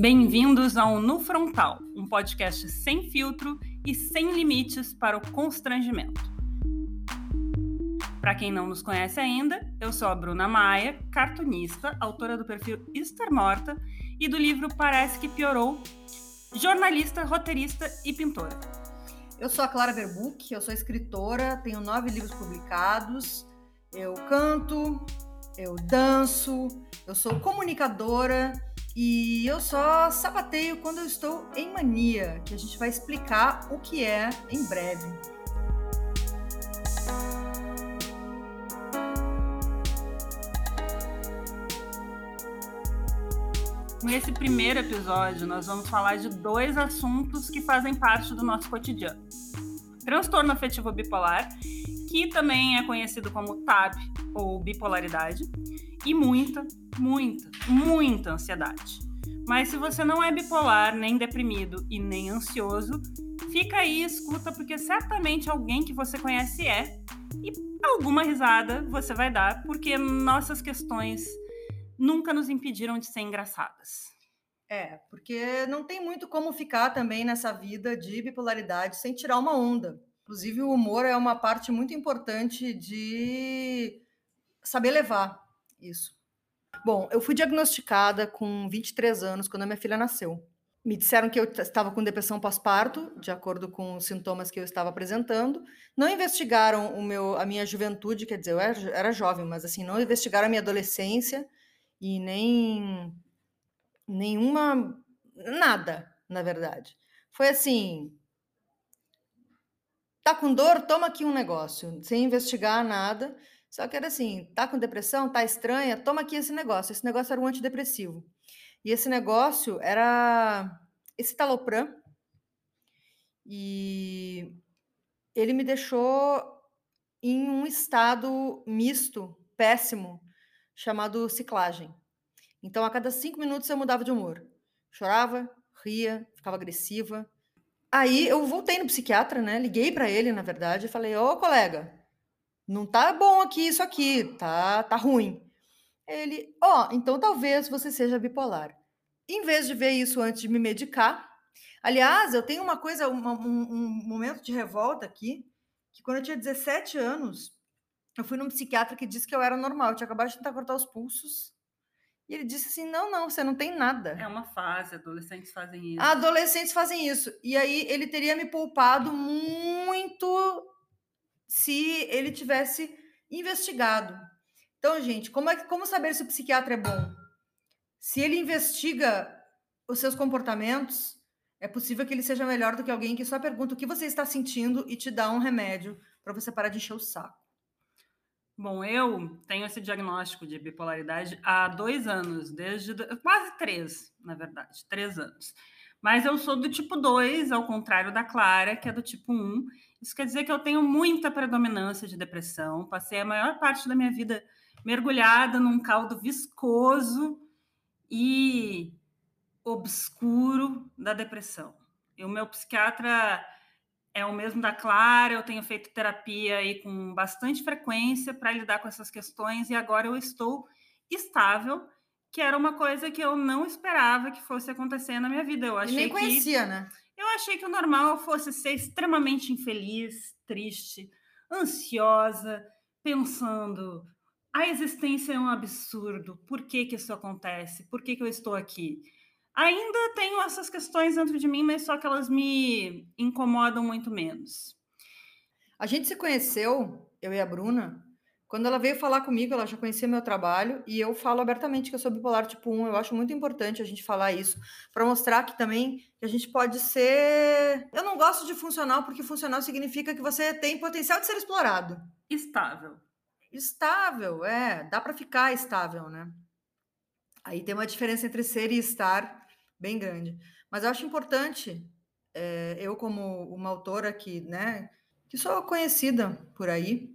Bem-vindos ao No Frontal, um podcast sem filtro e sem limites para o constrangimento. Para quem não nos conhece ainda, eu sou a Bruna Maia, cartunista, autora do perfil Estar Morta e do livro Parece que Piorou, jornalista, roteirista e pintora. Eu sou a Clara Verbuck, eu sou escritora, tenho nove livros publicados, eu canto, eu danço, eu sou comunicadora e eu só sapateio quando eu estou em mania, que a gente vai explicar o que é em breve. Nesse primeiro episódio, nós vamos falar de dois assuntos que fazem parte do nosso cotidiano: transtorno afetivo bipolar, que também é conhecido como TAB ou bipolaridade, e muita, muita, muita ansiedade. Mas se você não é bipolar, nem deprimido e nem ansioso, fica aí e escuta, porque certamente alguém que você conhece é, e alguma risada você vai dar, porque nossas questões nunca nos impediram de ser engraçadas. É, porque não tem muito como ficar também nessa vida de bipolaridade sem tirar uma onda. Inclusive, o humor é uma parte muito importante de saber levar isso. Bom, eu fui diagnosticada com 23 anos quando a minha filha nasceu. Me disseram que eu estava com depressão pós-parto, de acordo com os sintomas que eu estava apresentando. Não investigaram o meu, a minha juventude, quer dizer, eu era, era jovem, mas assim, não investigaram a minha adolescência e nem nenhuma nada, na verdade. Foi assim, tá com dor, toma aqui um negócio, sem investigar nada. Só que era assim, tá com depressão, tá estranha, toma aqui esse negócio. Esse negócio era um antidepressivo. E esse negócio era esse talopram. E ele me deixou em um estado misto, péssimo, chamado ciclagem. Então, a cada cinco minutos eu mudava de humor. Chorava, ria, ficava agressiva. Aí eu voltei no psiquiatra, né? Liguei para ele, na verdade, e falei: Ô colega, não tá bom aqui isso aqui, tá, tá ruim. Ele, ó, oh, então talvez você seja bipolar. Em vez de ver isso antes de me medicar, aliás, eu tenho uma coisa, uma, um, um momento de revolta aqui, que quando eu tinha 17 anos, eu fui num psiquiatra que disse que eu era normal, eu tinha acabado de tentar cortar os pulsos. E ele disse assim: não, não, você não tem nada. É uma fase, adolescentes fazem isso. Adolescentes fazem isso. E aí ele teria me poupado muito se ele tivesse investigado. Então, gente, como, é, como saber se o psiquiatra é bom? Se ele investiga os seus comportamentos, é possível que ele seja melhor do que alguém que só pergunta o que você está sentindo e te dá um remédio para você parar de encher o saco. Bom, eu tenho esse diagnóstico de bipolaridade há dois anos, desde quase três, na verdade, três anos. Mas eu sou do tipo 2, ao contrário da Clara, que é do tipo 1. Isso quer dizer que eu tenho muita predominância de depressão. Passei a maior parte da minha vida mergulhada num caldo viscoso e obscuro da depressão. E o meu psiquiatra é o mesmo da Clara, eu tenho feito terapia aí com bastante frequência para lidar com essas questões e agora eu estou estável que era uma coisa que eu não esperava que fosse acontecer na minha vida. Eu achei e nem conhecia, que, né? Eu achei que o normal fosse ser extremamente infeliz, triste, ansiosa, pensando a existência é um absurdo, por que, que isso acontece? Por que, que eu estou aqui? Ainda tenho essas questões dentro de mim, mas só que elas me incomodam muito menos. A gente se conheceu, eu e a Bruna, quando ela veio falar comigo, ela já conhecia meu trabalho e eu falo abertamente que eu sou bipolar tipo 1. Eu acho muito importante a gente falar isso para mostrar que também que a gente pode ser. Eu não gosto de funcional porque funcional significa que você tem potencial de ser explorado. Estável. Estável, é, dá para ficar estável, né? Aí tem uma diferença entre ser e estar bem grande. Mas eu acho importante, é, eu como uma autora que, né, que sou conhecida por aí,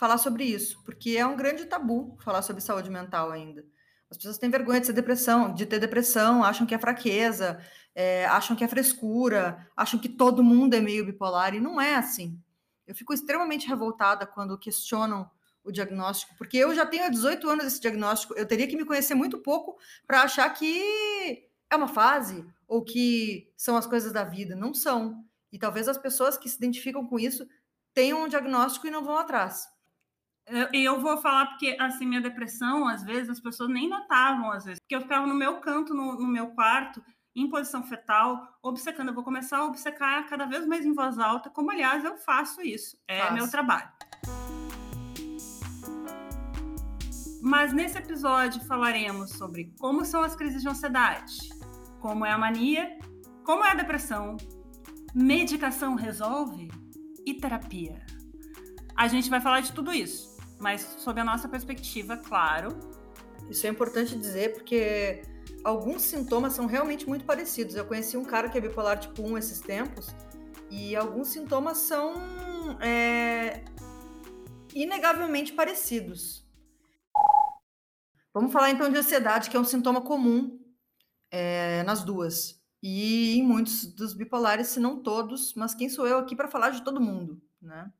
falar sobre isso, porque é um grande tabu falar sobre saúde mental ainda. As pessoas têm vergonha de ser depressão, de ter depressão, acham que é fraqueza, é, acham que é frescura, acham que todo mundo é meio bipolar, e não é assim. Eu fico extremamente revoltada quando questionam o diagnóstico, porque eu já tenho há 18 anos esse diagnóstico, eu teria que me conhecer muito pouco para achar que é uma fase ou que são as coisas da vida. Não são. E talvez as pessoas que se identificam com isso tenham um diagnóstico e não vão atrás. E eu, eu, vou falar porque, assim, minha depressão, às vezes, as pessoas nem notavam, às vezes, porque eu ficava no meu canto, no, no meu quarto, em posição fetal, obcecando. Eu vou começar a obcecar cada vez mais em voz alta, como, aliás, eu faço isso. É Faço. meu trabalho. Mas nesse episódio falaremos sobre como são as crises de ansiedade, como é a mania, como é a depressão, medicação resolve e terapia. A gente vai falar de tudo isso, mas sob a nossa perspectiva, claro. Isso é importante dizer porque alguns sintomas são realmente muito parecidos. Eu conheci um cara que é bipolar tipo 1 esses tempos e alguns sintomas são é, inegavelmente parecidos. Vamos falar então de ansiedade, que é um sintoma comum é, nas duas. E em muitos dos bipolares, se não todos, mas quem sou eu aqui para falar de todo mundo, né?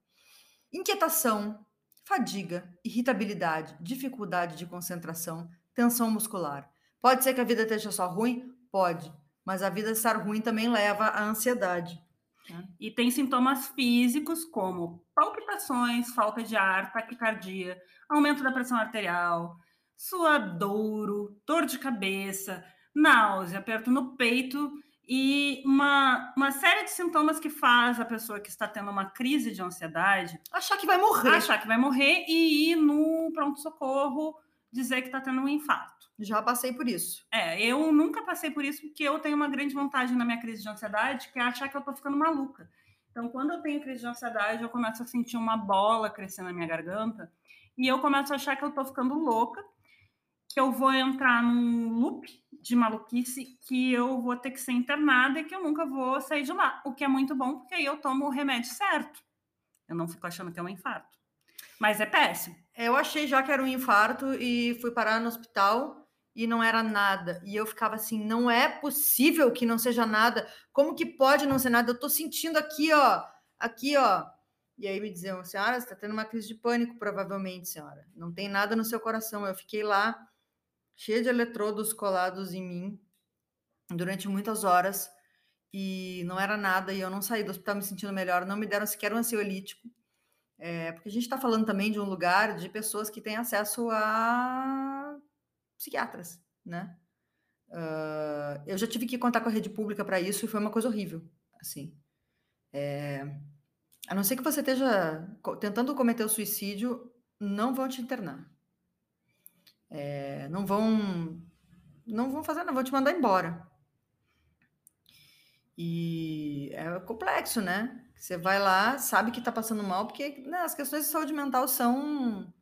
Inquietação, fadiga, irritabilidade, dificuldade de concentração, tensão muscular. Pode ser que a vida esteja só ruim? Pode, mas a vida estar ruim também leva à ansiedade. Né? E tem sintomas físicos como palpitações, falta de ar, taquicardia, aumento da pressão arterial, suadouro, dor de cabeça, náusea, aperto no peito e uma, uma série de sintomas que faz a pessoa que está tendo uma crise de ansiedade achar que vai morrer. Achar que vai morrer e ir no pronto-socorro dizer que está tendo um infarto. Já passei por isso. É, eu nunca passei por isso porque eu tenho uma grande vantagem na minha crise de ansiedade, que é achar que eu estou ficando maluca. Então, quando eu tenho crise de ansiedade, eu começo a sentir uma bola crescendo na minha garganta e eu começo a achar que eu estou ficando louca que eu vou entrar num loop de maluquice que eu vou ter que ser internada e que eu nunca vou sair de lá. O que é muito bom, porque aí eu tomo o remédio certo. Eu não fico achando que é um infarto. Mas é péssimo. Eu achei já que era um infarto e fui parar no hospital e não era nada. E eu ficava assim, não é possível que não seja nada. Como que pode não ser nada? Eu tô sentindo aqui, ó, aqui, ó. E aí me diziam, senhora, você está tendo uma crise de pânico, provavelmente, senhora. Não tem nada no seu coração. Eu fiquei lá cheia de eletrodos colados em mim durante muitas horas e não era nada e eu não saí do hospital me sentindo melhor, não me deram sequer um ansiolítico, é, porque a gente está falando também de um lugar de pessoas que têm acesso a psiquiatras, né? Uh, eu já tive que contar com a rede pública para isso e foi uma coisa horrível, assim. É, a não ser que você esteja tentando cometer o suicídio, não vão te internar. É, não vão não vão fazer, não vão te mandar embora. E é complexo, né? Você vai lá, sabe que está passando mal, porque né, as questões de saúde mental são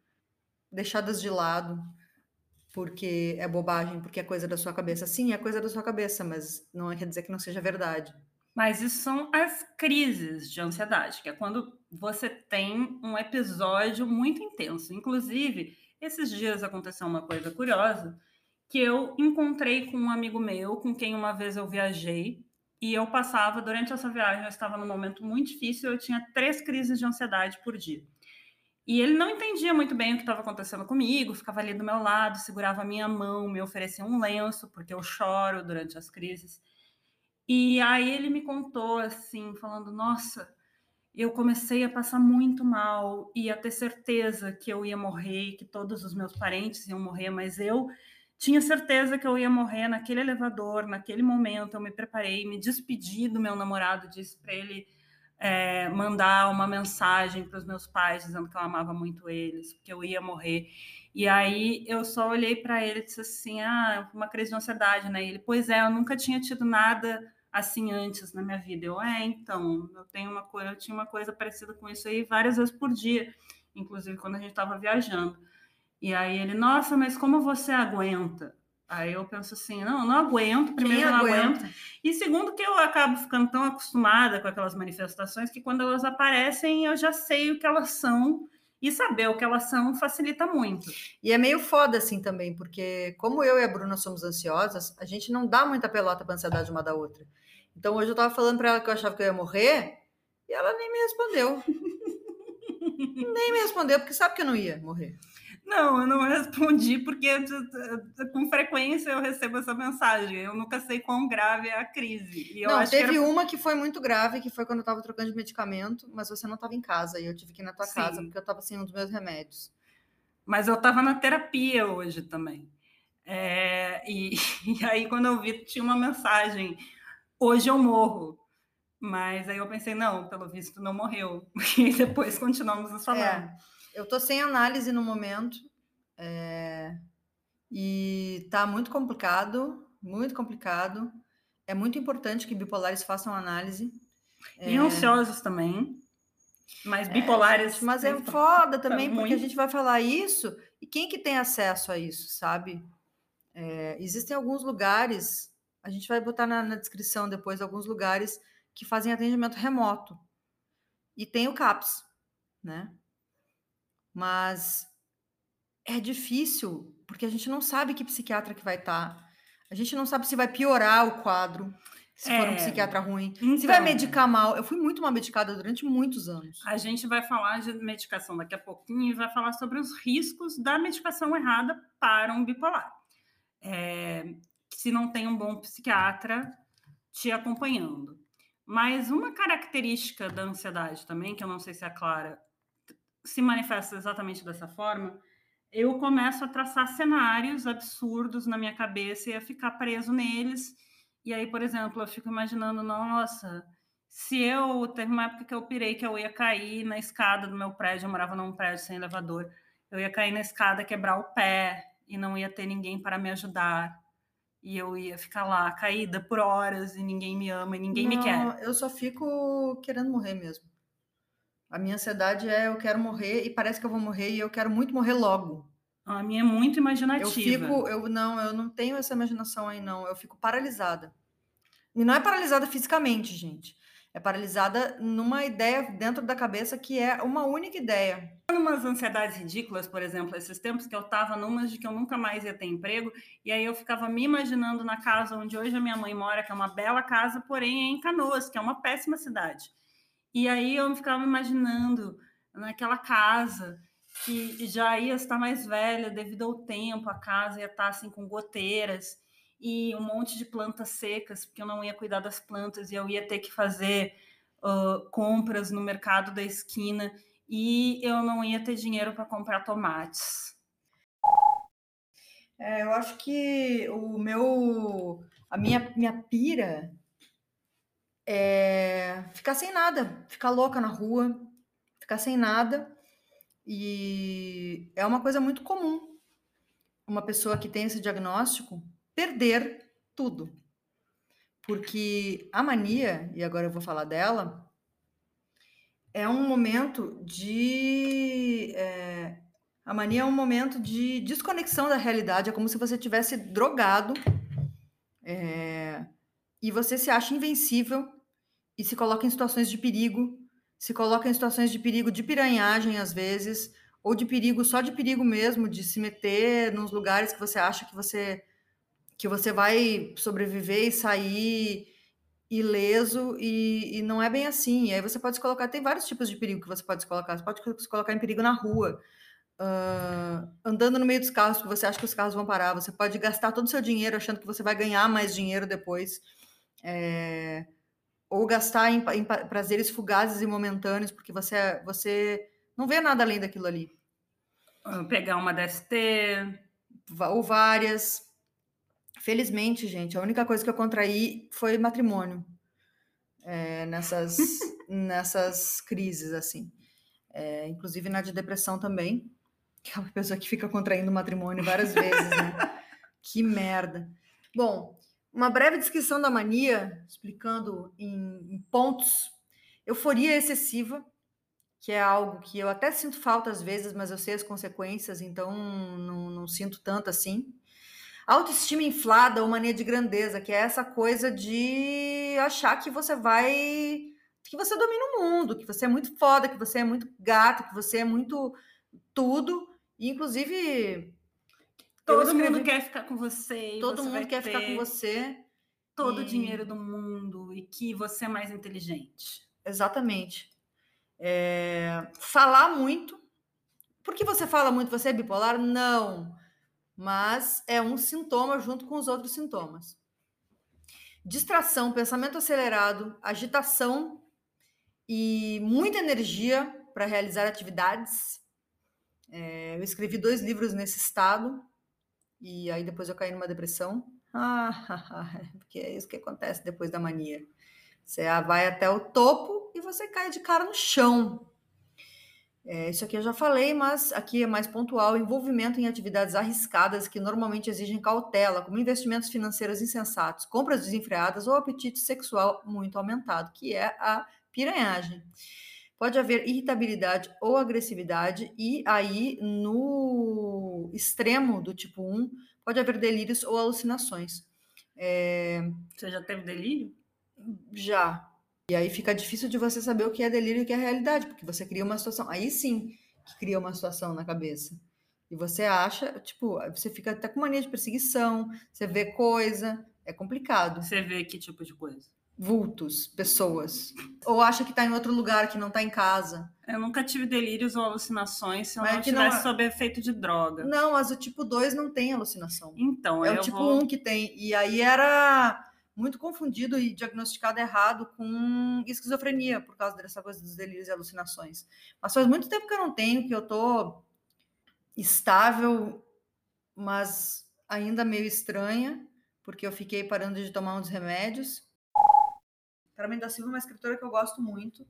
deixadas de lado porque é bobagem, porque é coisa da sua cabeça. Sim, é coisa da sua cabeça, mas não quer dizer que não seja verdade. Mas isso são as crises de ansiedade, que é quando você tem um episódio muito intenso. Inclusive, esses dias aconteceu uma coisa curiosa, que eu encontrei com um amigo meu, com quem uma vez eu viajei, e eu passava, durante essa viagem, eu estava num momento muito difícil, eu tinha três crises de ansiedade por dia. E ele não entendia muito bem o que estava acontecendo comigo, ficava ali do meu lado, segurava a minha mão, me oferecia um lenço, porque eu choro durante as crises. E aí ele me contou assim, falando: Nossa, eu comecei a passar muito mal e a ter certeza que eu ia morrer, que todos os meus parentes iam morrer, mas eu tinha certeza que eu ia morrer naquele elevador, naquele momento. Eu me preparei, me despedi do meu namorado, disse para ele é, mandar uma mensagem para os meus pais dizendo que eu amava muito eles, que eu ia morrer. E aí eu só olhei para ele e disse assim: Ah, uma crise de ansiedade, né? E ele, pois é, eu nunca tinha tido nada assim antes na minha vida. Eu, é, então, eu tenho uma coisa, eu tinha uma coisa parecida com isso aí várias vezes por dia, inclusive quando a gente estava viajando. E aí ele, nossa, mas como você aguenta? Aí eu penso assim, não, não aguento, primeiro Quem não aguento. E segundo que eu acabo ficando tão acostumada com aquelas manifestações que quando elas aparecem eu já sei o que elas são e saber o que elas são facilita muito. E é meio foda assim também, porque como eu e a Bruna somos ansiosas, a gente não dá muita pelota para ansiedade uma da outra. Então hoje eu tava falando para ela que eu achava que eu ia morrer e ela nem me respondeu. nem me respondeu porque sabe que eu não ia morrer. Não, eu não respondi porque com frequência eu recebo essa mensagem. Eu nunca sei quão grave é a crise. não, teve que era... uma que foi muito grave, que foi quando eu estava trocando de medicamento, mas você não estava em casa e eu tive que ir na tua Sim. casa porque eu estava sem um dos meus remédios. Mas eu estava na terapia hoje também. É, e, e aí, quando eu vi, tinha uma mensagem: hoje eu morro. Mas aí eu pensei, não, pelo visto não morreu. E depois continuamos nos falando. É. Eu tô sem análise no momento. É... E tá muito complicado, muito complicado. É muito importante que bipolares façam análise. E é... ansiosos também. Mas é, bipolares. É, mas é foda também, porque a gente vai falar isso e quem que tem acesso a isso, sabe? É, existem alguns lugares, a gente vai botar na, na, descrição depois alguns lugares que fazem atendimento remoto. E tem o CAPS, né? Mas é difícil, porque a gente não sabe que psiquiatra que vai estar. Tá. A gente não sabe se vai piorar o quadro, se é, for um é, psiquiatra ruim, então, se vai então. medicar mal. Eu fui muito mal medicada durante muitos anos. A gente vai falar de medicação daqui a pouquinho e vai falar sobre os riscos da medicação errada para um bipolar. É, se não tem um bom psiquiatra te acompanhando. Mas uma característica da ansiedade também, que eu não sei se a Clara se manifesta exatamente dessa forma, eu começo a traçar cenários absurdos na minha cabeça e a ficar preso neles. E aí, por exemplo, eu fico imaginando, nossa, se eu teve uma época que eu pirei que eu ia cair na escada do meu prédio, eu morava num prédio sem elevador, eu ia cair na escada, quebrar o pé e não ia ter ninguém para me ajudar. E eu ia ficar lá caída por horas e ninguém me ama e ninguém não, me quer. Eu só fico querendo morrer mesmo. A minha ansiedade é eu quero morrer e parece que eu vou morrer e eu quero muito morrer logo. A minha é muito imaginativa. Eu fico, eu não, eu não tenho essa imaginação aí não, eu fico paralisada. E não é paralisada fisicamente, gente. É paralisada numa ideia dentro da cabeça que é uma única ideia. Umas ansiedades ridículas, por exemplo, esses tempos que eu tava numas de que eu nunca mais ia ter emprego, e aí eu ficava me imaginando na casa onde hoje a minha mãe mora, que é uma bela casa, porém é em Canoas, que é uma péssima cidade. E aí eu ficava imaginando naquela casa que já ia estar mais velha devido ao tempo, a casa ia estar assim com goteiras e um monte de plantas secas, porque eu não ia cuidar das plantas e eu ia ter que fazer uh, compras no mercado da esquina e eu não ia ter dinheiro para comprar tomates. É, eu acho que o meu, a minha, minha pira é ficar sem nada, ficar louca na rua, ficar sem nada. E é uma coisa muito comum. Uma pessoa que tem esse diagnóstico perder tudo. Porque a mania, e agora eu vou falar dela, é um momento de. É, a mania é um momento de desconexão da realidade, é como se você tivesse drogado é, e você se acha invencível e se coloca em situações de perigo, se coloca em situações de perigo de piranhagem às vezes, ou de perigo só de perigo mesmo, de se meter nos lugares que você acha que você que você vai sobreviver e sair ileso e, e não é bem assim. E aí você pode se colocar, tem vários tipos de perigo que você pode se colocar. Você pode se colocar em perigo na rua, uh, andando no meio dos carros, que você acha que os carros vão parar. Você pode gastar todo o seu dinheiro achando que você vai ganhar mais dinheiro depois. É, ou gastar em, em, prazeres fugazes e momentâneos, porque você, você não vê nada além daquilo ali. Pegar uma DST. Ou várias. Felizmente, gente, a única coisa que eu contraí foi matrimônio. É, nessas, nessas crises, assim. É, inclusive na de depressão também, que é uma pessoa que fica contraindo matrimônio várias vezes, né? que merda. Bom, uma breve descrição da mania, explicando em, em pontos. Euforia excessiva, que é algo que eu até sinto falta às vezes, mas eu sei as consequências, então não, não sinto tanto assim. Autoestima inflada ou mania de grandeza, que é essa coisa de achar que você vai. que você domina o mundo, que você é muito foda, que você é muito gato, que você é muito tudo. E, inclusive, Todo mundo quer ficar com você. Todo você mundo quer ficar com você. Todo e... o dinheiro do mundo e que você é mais inteligente. Exatamente. É... Falar muito. Por que você fala muito, você é bipolar? Não. Mas é um sintoma junto com os outros sintomas. Distração, pensamento acelerado, agitação e muita energia para realizar atividades. É, eu escrevi dois livros nesse estado e aí depois eu caí numa depressão. Ah, porque é isso que acontece depois da mania. Você vai até o topo e você cai de cara no chão. É, isso aqui eu já falei, mas aqui é mais pontual: envolvimento em atividades arriscadas que normalmente exigem cautela, como investimentos financeiros insensatos, compras desenfreadas ou apetite sexual muito aumentado, que é a piranhagem. Pode haver irritabilidade ou agressividade, e aí, no extremo do tipo 1, pode haver delírios ou alucinações. É... Você já teve delírio? Já. E aí fica difícil de você saber o que é delírio e o que é realidade, porque você cria uma situação. Aí sim que cria uma situação na cabeça. E você acha, tipo, você fica até com mania de perseguição, você vê coisa, é complicado. Você vê que tipo de coisa? Vultos, pessoas. Ou acha que está em outro lugar, que não está em casa. Eu nunca tive delírios ou alucinações se eu Mas não estivesse não... É sob efeito de droga. Não, mas o tipo 2 não tem alucinação. Então, é o tipo vou... 1 que tem. E aí era muito confundido e diagnosticado errado com esquizofrenia, por causa dessa coisa dos delírios e alucinações. Mas faz muito tempo que eu não tenho, que eu tô estável, mas ainda meio estranha, porque eu fiquei parando de tomar uns remédios. Carmen da Silva é uma escritora que eu gosto muito,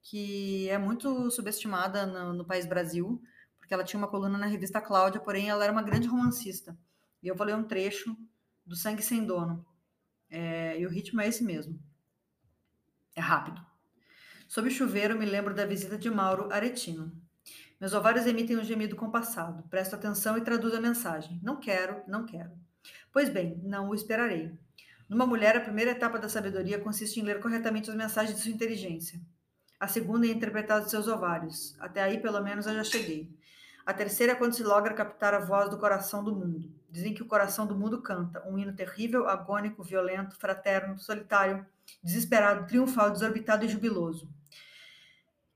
que é muito subestimada no, no país Brasil, porque ela tinha uma coluna na revista Cláudia, porém ela era uma grande romancista. E eu vou ler um trecho do Sangue Sem Dono, é, e o ritmo é esse mesmo. É rápido. Sob o chuveiro, me lembro da visita de Mauro Aretino. Meus ovários emitem um gemido compassado. Presto atenção e traduzo a mensagem. Não quero, não quero. Pois bem, não o esperarei. Numa mulher, a primeira etapa da sabedoria consiste em ler corretamente as mensagens de sua inteligência. A segunda é interpretar os seus ovários. Até aí, pelo menos, eu já cheguei. A terceira é quando se logra captar a voz do coração do mundo. Dizem que o coração do mundo canta, um hino terrível, agônico, violento, fraterno, solitário, desesperado, triunfal, desorbitado e jubiloso.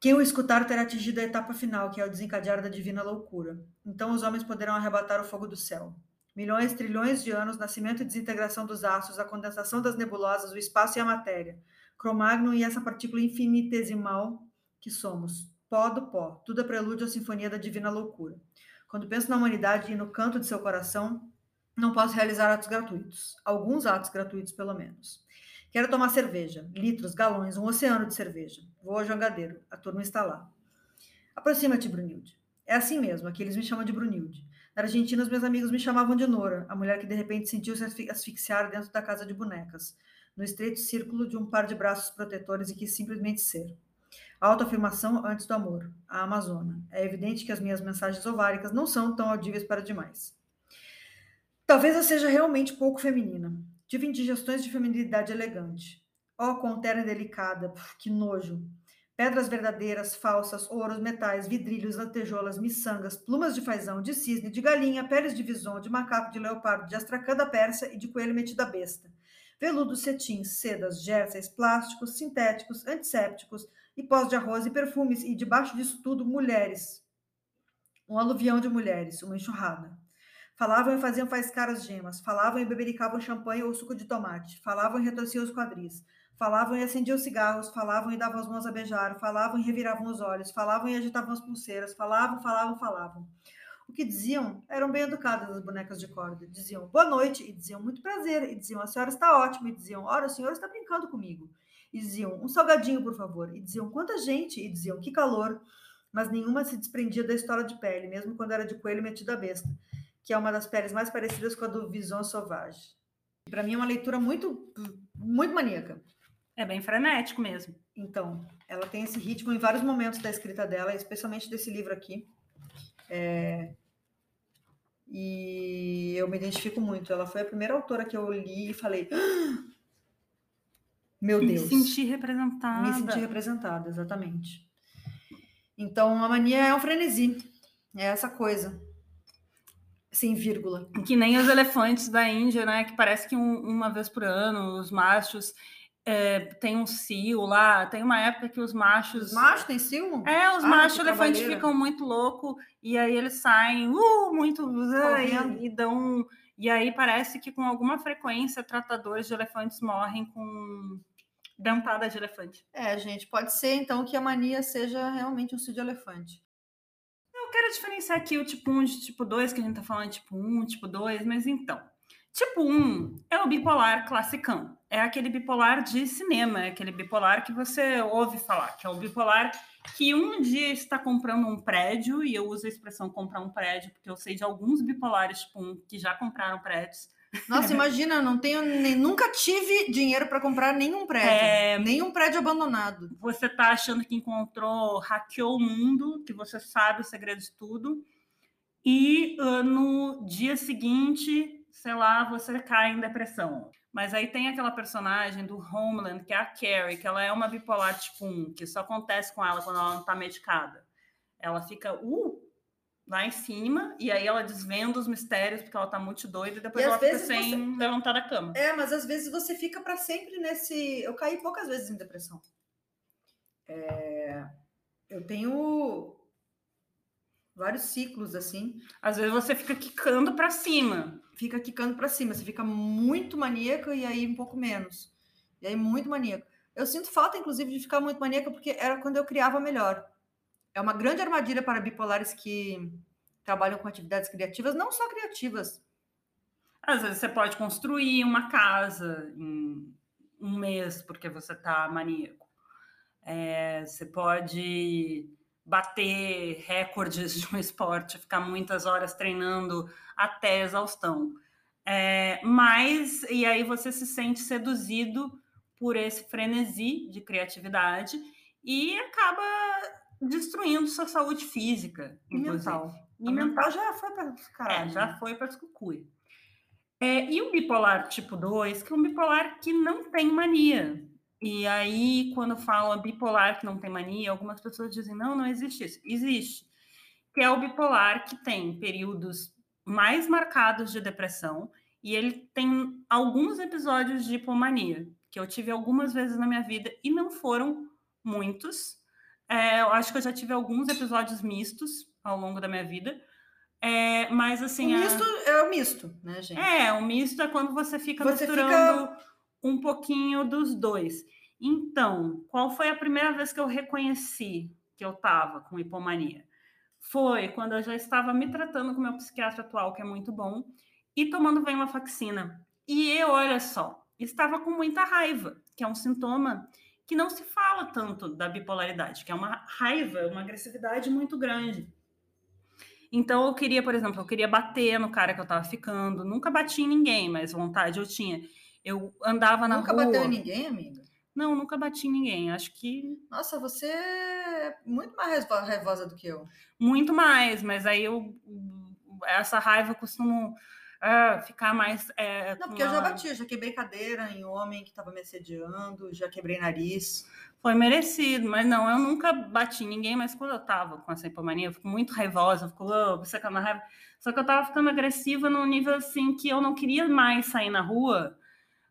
Quem o escutar terá atingido a etapa final, que é o desencadear da divina loucura. Então os homens poderão arrebatar o fogo do céu. Milhões, trilhões de anos, nascimento e desintegração dos astros, a condensação das nebulosas, o espaço e a matéria. Cromagno e essa partícula infinitesimal que somos pó do pó, tudo é prelúdio à sinfonia da divina loucura. Quando penso na humanidade e no canto de seu coração, não posso realizar atos gratuitos. Alguns atos gratuitos, pelo menos. Quero tomar cerveja, litros, galões, um oceano de cerveja. Vou ao jangadeiro, a turma está lá. Aproxima-te, Brunilde. É assim mesmo, aqui eles me chamam de Brunilde. Na Argentina, os meus amigos me chamavam de Nora, a mulher que de repente sentiu-se asfixiar dentro da casa de bonecas, no estreito círculo de um par de braços protetores e quis simplesmente ser. Autoafirmação antes do amor. A Amazona. É evidente que as minhas mensagens ováricas não são tão audíveis para demais. Talvez eu seja realmente pouco feminina. Tive indigestões de feminilidade elegante. Oh, quão terna delicada. Que nojo. Pedras verdadeiras, falsas, ouros, metais, vidrilhos, lantejoulas, miçangas, plumas de fazão, de cisne, de galinha, peles de vison, de macaco, de leopardo, de astracã da Pérsia e de coelho metido à besta. Veludos, cetins, sedas, jerseys, plásticos, sintéticos, antissépticos, e pós de arroz e perfumes, e debaixo disso tudo, mulheres. Um aluvião de mulheres, uma enxurrada. Falavam e faziam faiscar as gemas, falavam e bebericavam champanhe ou suco de tomate, falavam e retorciam os quadris, falavam e acendiam cigarros, falavam e davam as mãos a beijar, falavam e reviravam os olhos, falavam e agitavam as pulseiras, falavam, falavam, falavam. O que diziam eram bem educadas as bonecas de corda. Diziam boa noite, e diziam muito prazer, e diziam a senhora está ótima, e diziam ora, o senhor está brincando comigo e diziam um salgadinho, por favor, e diziam quanta gente, e diziam que calor, mas nenhuma se desprendia da história de pele, mesmo quando era de coelho metido a besta, que é uma das peles mais parecidas com a do Vison Sauvage. Para mim é uma leitura muito, muito maníaca. É bem frenético mesmo. Então, ela tem esse ritmo em vários momentos da escrita dela, especialmente desse livro aqui. É... E eu me identifico muito. Ela foi a primeira autora que eu li e falei: ah, meu Deus. Me sentir representada. Me sentir representada, exatamente. Então, a mania é um frenesi. É essa coisa. Sem vírgula. Que nem os elefantes da Índia, né? Que parece que um, uma vez por ano, os machos, É, tem um cio lá, tem uma época que os machos. Os machos têm cio? É, os Ah, machos elefantes ficam muito loucos e aí eles saem uh, muito Correndo. e, e dão. E aí parece que com alguma frequência tratadores de elefantes morrem com dentada de elefante. É, gente, pode ser então que a mania seja realmente um cio de elefante. Eu quero diferenciar aqui o tipo 1 de tipo 2, que a gente tá falando tipo 1, tipo 2, mas então. Tipo 1 é o bipolar classicão. É aquele bipolar de cinema, é aquele bipolar que você ouve falar, que é o bipolar que um dia está comprando um prédio, e eu uso a expressão comprar um prédio, porque eu sei de alguns bipolares tipo 1 que já compraram prédios. Nossa, imagina, eu não tenho nem, nunca tive dinheiro para comprar nenhum prédio, É. nenhum prédio abandonado. Você tá achando que encontrou, hackeou o mundo, que você sabe o segredo de tudo, e ah, no dia seguinte, sei lá, você cai em depressão. Mas aí tem aquela personagem do Homeland, que é a Carrie, que ela é uma bipolar tipo 1, que isso acontece com ela quando ela não tá medicada. Ela fica, uh, lá em cima, e aí ela desvenda os mistérios, porque ela tá muito doida, e depois E ela fica sem levantar da cama. É, mas às vezes você fica para sempre nesse. Eu caí poucas vezes em depressão. É, Eu tenho vários ciclos assim, Às vezes você fica quicando pra cima. Fica quicando para cima, você fica muito maníaca e aí um pouco menos. E aí muito maníaca. Eu sinto falta, inclusive, de ficar muito maníaca porque era quando eu criava melhor. É uma grande armadilha para bipolares que trabalham com atividades criativas, não só criativas. Às vezes você pode construir uma casa em um mês porque você tá maníaco. É, você pode bater recordes de um esporte, ficar muitas horas treinando até exaustão. É, mas, e aí você se sente seduzido por esse frenesi de criatividade e acaba destruindo sua saúde física, E inclusive. mental. E mental. mental já foi para caralho. É, já foi para as cucuia. É, e o bipolar tipo 2, que é um bipolar que não tem mania. E aí, quando fala bipolar que não tem mania, algumas pessoas dizem, não, não existe isso. Existe. Que é o bipolar que tem períodos mais marcados de depressão e ele tem alguns episódios de hipomania, que eu tive algumas vezes na minha vida e não foram muitos. É, eu acho que eu já tive alguns episódios mistos ao longo da minha vida. É, mas assim. o a- misto é o misto, né, gente? é, o misto é quando você fica Você misturando um pouquinho dos dois. Então, qual foi a primeira vez que eu reconheci que eu estava com hipomania? Foi quando eu já estava me tratando com meu psiquiatra atual, que é muito bom, e tomando venlafaxina. E eu, olha só, estava com muita raiva, que é um sintoma que não se fala tanto da bipolaridade, que é uma raiva, uma agressividade muito grande. Então eu queria, por exemplo, eu queria bater no cara que eu tava ficando. Nunca bati em ninguém, mas vontade eu tinha. Eu andava na Nunca rua. bateu em ninguém, amiga? Não, nunca bati em ninguém. Acho que Nossa, você é muito mais raivo- raivosa do que eu. muito mais, mas aí eu essa raiva eu costumo ah, ficar mais. é, Não, porque eu já uma- bati, já quebrei cadeira em homem que estava me assediando, já quebrei nariz. Foi merecido, mas não, eu nunca bati em ninguém, mas quando eu tava com essa hipomania, eu fico muito raivosa, eu fico oh, secando a raiva. Só que eu tava ficando agressiva num nível assim que eu não queria mais sair na rua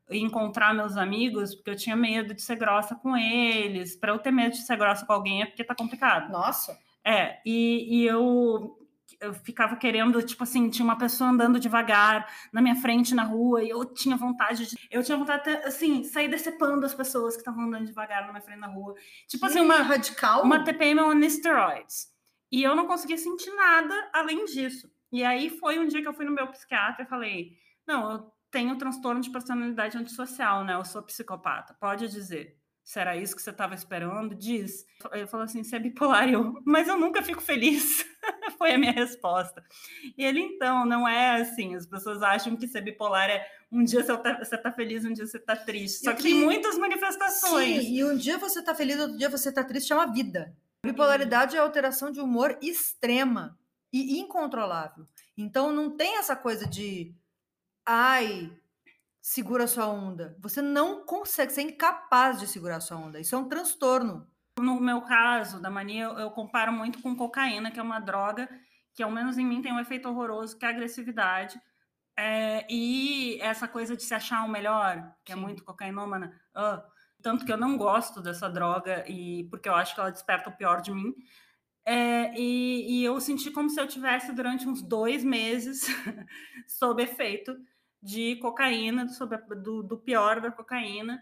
encontrar meus amigos, porque eu tinha medo de ser grossa com eles. Para eu ter medo de ser grossa com alguém é porque tá complicado. Nossa, É, e, e eu, eu ficava querendo, tipo assim, tinha uma pessoa andando devagar na minha frente na rua e eu tinha vontade de. Eu tinha vontade de, assim, sair decepando as pessoas que estavam andando devagar na minha frente na rua. Tipo assim, uma, radical. uma TPM on steroids. E eu não conseguia sentir nada além disso. E aí foi um dia que eu fui no meu psiquiatra e falei: não, eu tenho transtorno de personalidade antissocial, né? Eu sou psicopata. Pode dizer. Se era isso que você estava esperando, diz. Ele falou assim: você é bipolar. Eu, mas eu nunca fico feliz. Foi a minha resposta. E ele, então, não é assim. As pessoas acham que ser bipolar é um dia você tá, você tá feliz, um dia você tá triste. Só que que- tem muitas manifestações. Sim, e um dia você tá feliz, outro dia você tá triste, chama vida. Bipolaridade é alteração de humor extrema e incontrolável. Então não tem essa coisa de ai, segura sua onda. Você não consegue, você é incapaz de segurar sua onda. Isso é um transtorno. No meu caso, da mania, eu, eu comparo muito com cocaína, que é uma droga que, ao menos em mim, tem um efeito horroroso, que é a agressividade. É, e essa coisa de se achar o melhor, que é Sim. muito cocainômana, ah, tanto que eu não gosto dessa droga e porque eu acho que ela desperta o pior de mim. É, e, e, eu senti como se eu tivesse durante uns dois meses sob efeito de cocaína, sob, do, do pior da cocaína.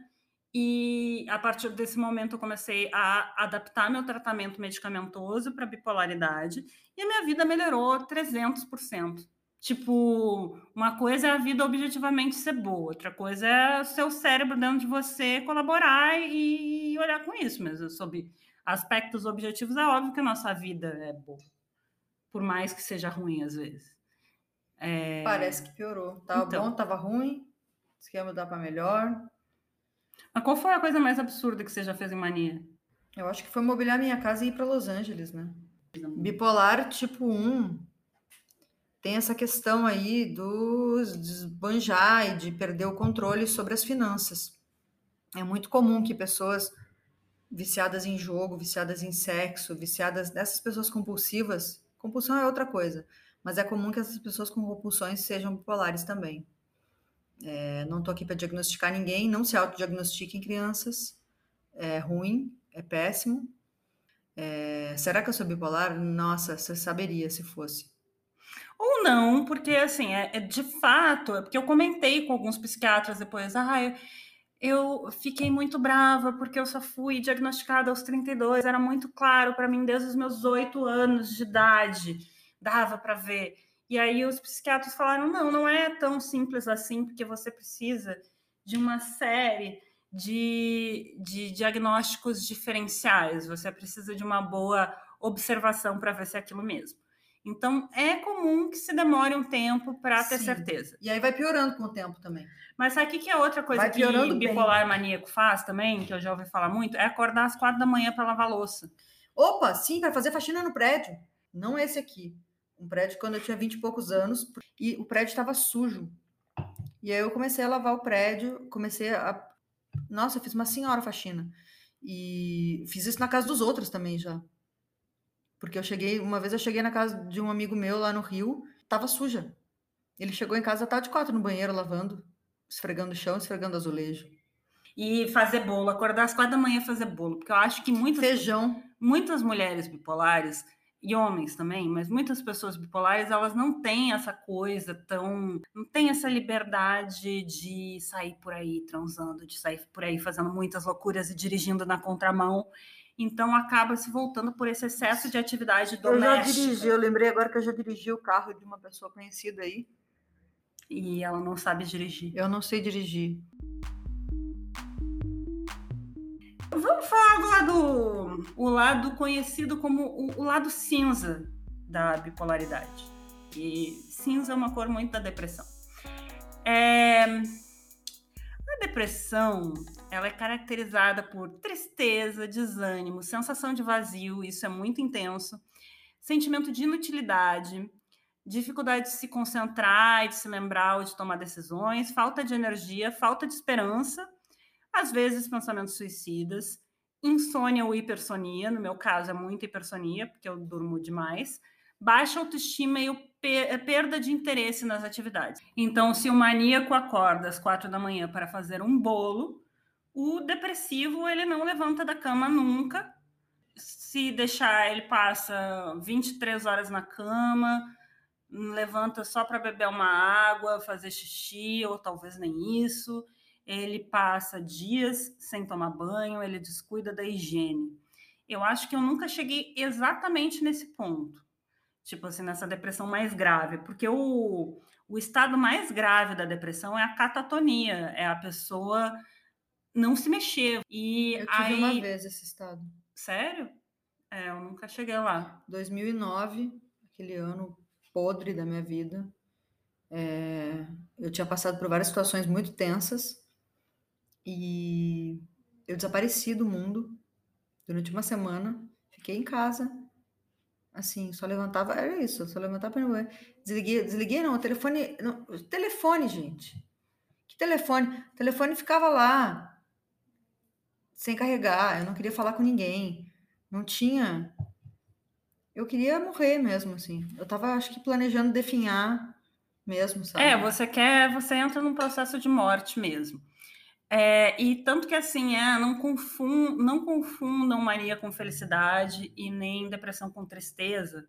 E a partir desse momento eu comecei a adaptar meu tratamento medicamentoso para bipolaridade e a minha vida melhorou 300%. Tipo, uma coisa é a vida objetivamente ser boa, outra coisa é o seu cérebro dentro de você colaborar e olhar com isso mesmo. Sobre aspectos objetivos, é óbvio que a nossa vida é boa, por mais que seja ruim às vezes. É... Parece que piorou. Tava então, bom, tava ruim, esquema mudar para melhor. Mas qual foi a coisa mais absurda que você já fez em mania? Eu acho que foi mobiliar minha casa e ir para Los Angeles, né? Bipolar tipo 1 tem essa questão aí dos desbanjar e de perder o controle sobre as finanças. É muito comum que pessoas viciadas em jogo, viciadas em sexo, viciadas dessas pessoas compulsivas, compulsão é outra coisa, mas é comum que essas pessoas com compulsões sejam bipolares também. É, não estou aqui para diagnosticar ninguém, não se autodiagnostiquem crianças, é ruim, é péssimo. É, será que eu sou bipolar? Nossa, você saberia se fosse. Ou não, porque assim, é, é de fato, é porque eu comentei com alguns psiquiatras depois, ah, eu, eu fiquei muito brava porque eu só fui diagnosticada aos 32, era muito claro para mim desde os meus oito anos de idade, dava para ver. E aí os psiquiatras falaram: não, não é tão simples assim, porque você precisa de uma série de, de diagnósticos diferenciais, você precisa de uma boa observação para ver se é aquilo mesmo. Então, é comum que se demore um tempo para ter certeza. E aí vai piorando com o tempo também. Mas sabe o que é outra coisa que o bipolar bem. maníaco faz também, que eu já ouvi falar muito? É acordar às quatro da manhã para lavar louça. Opa, sim, vai fazer faxina no prédio. Não esse aqui um prédio quando eu tinha vinte e poucos anos, e o prédio estava sujo. E aí eu comecei a lavar o prédio, comecei a. Nossa, eu fiz uma senhora faxina. E fiz isso na casa dos outros também já. Porque eu cheguei, uma vez eu cheguei na casa de um amigo meu lá no Rio, tava suja. Ele chegou em casa, tava de quatro no banheiro lavando, esfregando o chão, esfregando azulejo. E fazer bolo, acordar às quatro da manhã fazer bolo, porque eu acho que muitas feijão, muitas mulheres bipolares e homens também, mas muitas pessoas bipolares elas não têm essa coisa tão, não tem essa liberdade de sair por aí transando, de sair por aí fazendo muitas loucuras e dirigindo na contramão. Então acaba se voltando por esse excesso de atividade doméstica. Eu já dirigi, eu lembrei agora que eu já dirigi o carro de uma pessoa conhecida aí. E ela não sabe dirigir. Eu não sei dirigir. Vamos falar do lado, o lado conhecido como o, o lado cinza da bipolaridade. E cinza é uma cor muito da depressão. É, a depressão ela é caracterizada por tristeza, desânimo, sensação de vazio, isso é muito intenso, sentimento de inutilidade, dificuldade de se concentrar, de se lembrar ou de tomar decisões, falta de energia, falta de esperança às vezes pensamentos suicidas, insônia ou hipersonia, no meu caso é muita hipersonia, porque eu durmo demais, baixa autoestima e perda de interesse nas atividades. Então, se o maníaco acorda às quatro da manhã para fazer um bolo, o depressivo ele não levanta da cama nunca. Se deixar, ele passa 23 horas na cama, levanta só para beber uma água, fazer xixi, ou talvez nem isso ele passa dias sem tomar banho, ele descuida da higiene. Eu acho que eu nunca cheguei exatamente nesse ponto, tipo assim, nessa depressão mais grave, porque o, o estado mais grave da depressão é a catatonia, é a pessoa não se mexer. E eu tive aí... uma vez esse estado. Sério? É, eu nunca cheguei lá. 2009, aquele ano podre da minha vida. É, eu tinha passado por várias situações muito tensas e eu desapareci do mundo durante uma semana, fiquei em casa, assim, só levantava, era isso, só levantava para banheiro. Desliguei, desliguei não, o telefone, não, o telefone, gente. Que telefone? O telefone ficava lá, sem carregar, eu não queria falar com ninguém, não tinha. Eu queria morrer mesmo, assim. Eu tava, acho que, planejando definhar mesmo, sabe? É, você quer, você entra num processo de morte mesmo. É, e tanto que assim, é, não, confund, não confundam mania com felicidade e nem depressão com tristeza,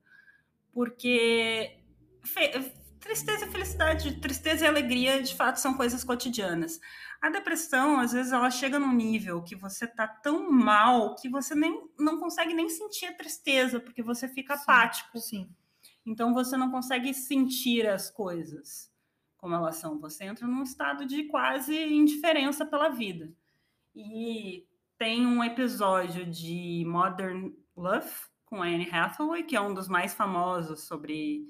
porque tristeza e felicidade, tristeza e alegria, de fato, são coisas cotidianas. A depressão, às vezes, ela chega num nível que você tá tão mal que você nem não consegue nem sentir a tristeza, porque você fica sim, apático. Sim. Então você não consegue sentir as coisas como elas são. Você entra num estado de quase indiferença pela vida. E tem um episódio de Modern Love com Anne Hathaway, que é um dos mais famosos sobre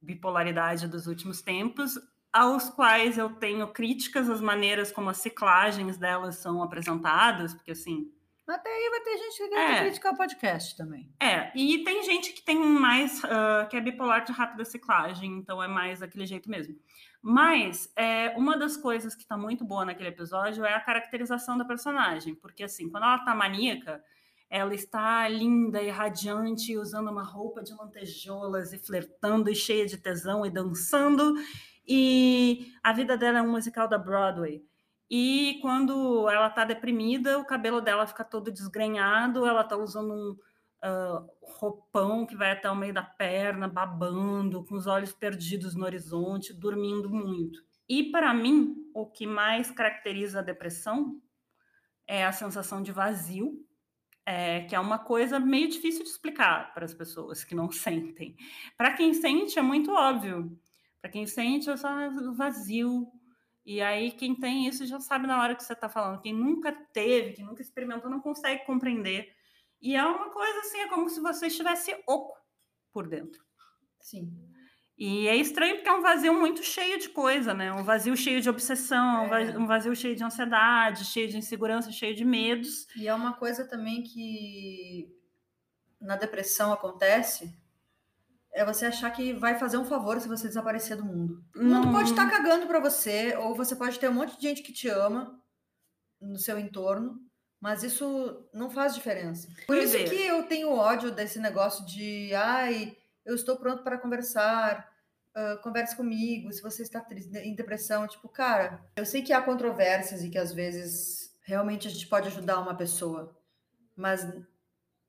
bipolaridade dos últimos tempos, aos quais eu tenho críticas às maneiras como as ciclagens delas são apresentadas, porque assim. Até aí vai ter gente que é, criticar o podcast também. É, e tem gente que tem mais, uh, que é bipolar de rápida ciclagem, então é mais daquele jeito mesmo. Mas é, uma das coisas que está muito boa naquele episódio é a caracterização da personagem, porque assim, quando ela está maníaca, ela está linda e radiante, usando uma roupa de lantejoulas e flertando e cheia de tesão e dançando. E a vida dela é um musical da Broadway. E quando ela está deprimida, o cabelo dela fica todo desgrenhado, ela está usando um uh, roupão que vai até o meio da perna, babando, com os olhos perdidos no horizonte, dormindo muito. E para mim, o que mais caracteriza a depressão é a sensação de vazio é, que é uma coisa meio difícil de explicar para as pessoas que não sentem. Para quem sente, é muito óbvio. Para quem sente, é só vazio. E aí, quem tem isso já sabe na hora que você está falando. Quem nunca teve, quem nunca experimentou, não consegue compreender. E é uma coisa assim, é como se você estivesse oco por dentro. Sim. E é estranho porque é um vazio muito cheio de coisa, né? Um vazio cheio de obsessão, é. um vazio cheio de ansiedade, cheio de insegurança, cheio de medos. E é uma coisa também que na depressão acontece, é você achar que vai fazer um favor se você desaparecer do mundo. O mundo pode estar tá cagando para você, ou você pode ter um monte de gente que te ama no seu entorno, mas isso não faz diferença. Por isso que eu tenho ódio desse negócio de ai eu estou pronto para conversar, uh, converse comigo, se você está em depressão, tipo, cara, eu sei que há controvérsias e que às vezes realmente a gente pode ajudar uma pessoa, mas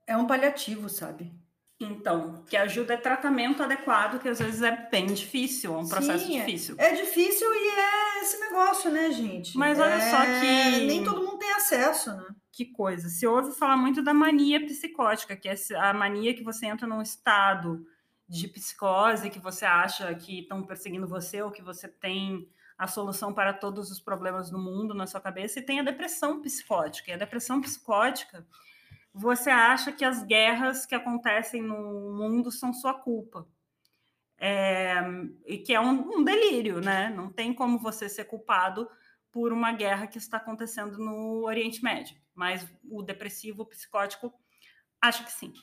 é um paliativo, sabe? Então, que ajuda é tratamento adequado, que às vezes é bem difícil, é um processo Sim, difícil. É, é difícil e é esse negócio, né, gente? Mas olha é... só que. Nem todo acesso, né? Que coisa. Se ouve falar muito da mania psicótica, que é a mania que você entra num estado de psicose que você acha que estão perseguindo você ou que você tem a solução para todos os problemas do mundo na sua cabeça e tem a depressão psicótica. E a depressão psicótica, você acha que as guerras que acontecem no mundo são sua culpa. É, e que é um, um delírio, né? Não tem como você ser culpado por uma guerra que está acontecendo no Oriente Médio. Mas o depressivo o psicótico acho que sim.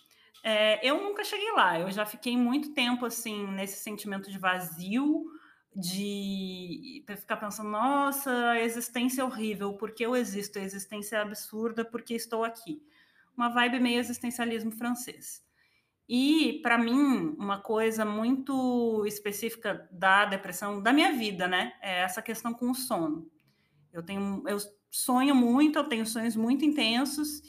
É, eu nunca cheguei lá, eu já fiquei muito tempo assim nesse sentimento de vazio, de ficar pensando, nossa, a existência é horrível, porque eu existo, a existência é absurda, porque estou aqui. Uma vibe meio existencialismo francês. E, para mim, uma coisa muito específica da depressão, da minha vida, né? É essa questão com o sono. Eu tenho, eu sonho muito, eu tenho sonhos muito intensos,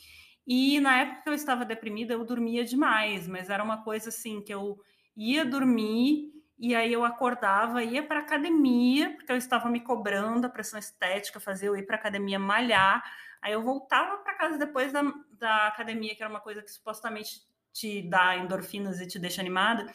e na época que eu estava deprimida, eu dormia demais, mas era uma coisa assim que eu ia dormir e aí eu acordava, ia para academia, porque eu estava me cobrando a pressão estética, fazer eu ir para academia malhar. Aí eu voltava para casa depois da, da academia, que era uma coisa que supostamente te dá endorfinas e te deixa animada.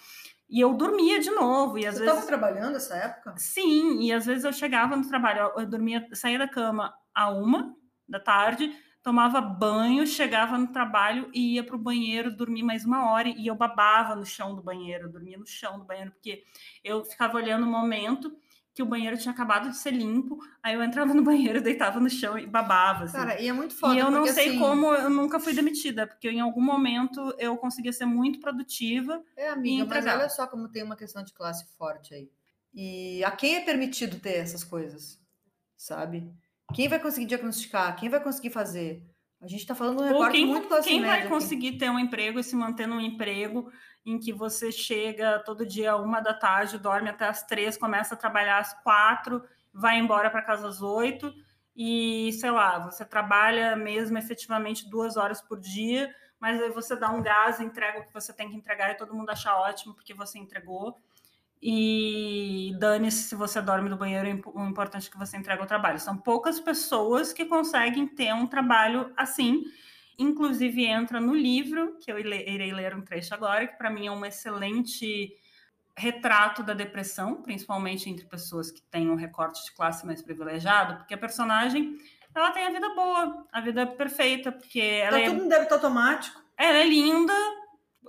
E eu dormia de novo. E às Você estava trabalhando nessa época? Sim, e às vezes eu chegava no trabalho, eu dormia, saía da cama a uma da tarde, tomava banho, chegava no trabalho e ia para o banheiro dormir mais uma hora e eu babava no chão do banheiro, eu dormia no chão do banheiro, porque eu ficava olhando o momento que o banheiro tinha acabado de ser limpo, aí eu entrava no banheiro, deitava no chão e babava. Assim. Cara, e é muito foda. E eu não sei assim... como eu nunca fui demitida, porque em algum momento eu conseguia ser muito produtiva. É, amiga, mas olha só como tem uma questão de classe forte aí. E a quem é permitido ter essas coisas, sabe? Quem vai conseguir diagnosticar? Quem vai conseguir fazer? A gente está falando de um recorte quem, muito classe Quem vai conseguir aqui. ter um emprego e se manter num emprego em que você chega todo dia uma da tarde, dorme até as três, começa a trabalhar às quatro, vai embora para casa às oito e, sei lá, você trabalha mesmo efetivamente duas horas por dia, mas aí você dá um gás, entrega o que você tem que entregar e todo mundo acha ótimo porque você entregou. E dane-se se você dorme no banheiro, o importante é que você entrega o trabalho. São poucas pessoas que conseguem ter um trabalho assim. Inclusive, entra no livro, que eu irei ler um trecho agora, que para mim é um excelente retrato da depressão, principalmente entre pessoas que têm um recorte de classe mais privilegiado, porque a personagem ela tem a vida boa, a vida perfeita, porque ela tá é tudo no débito automático. Ela é linda,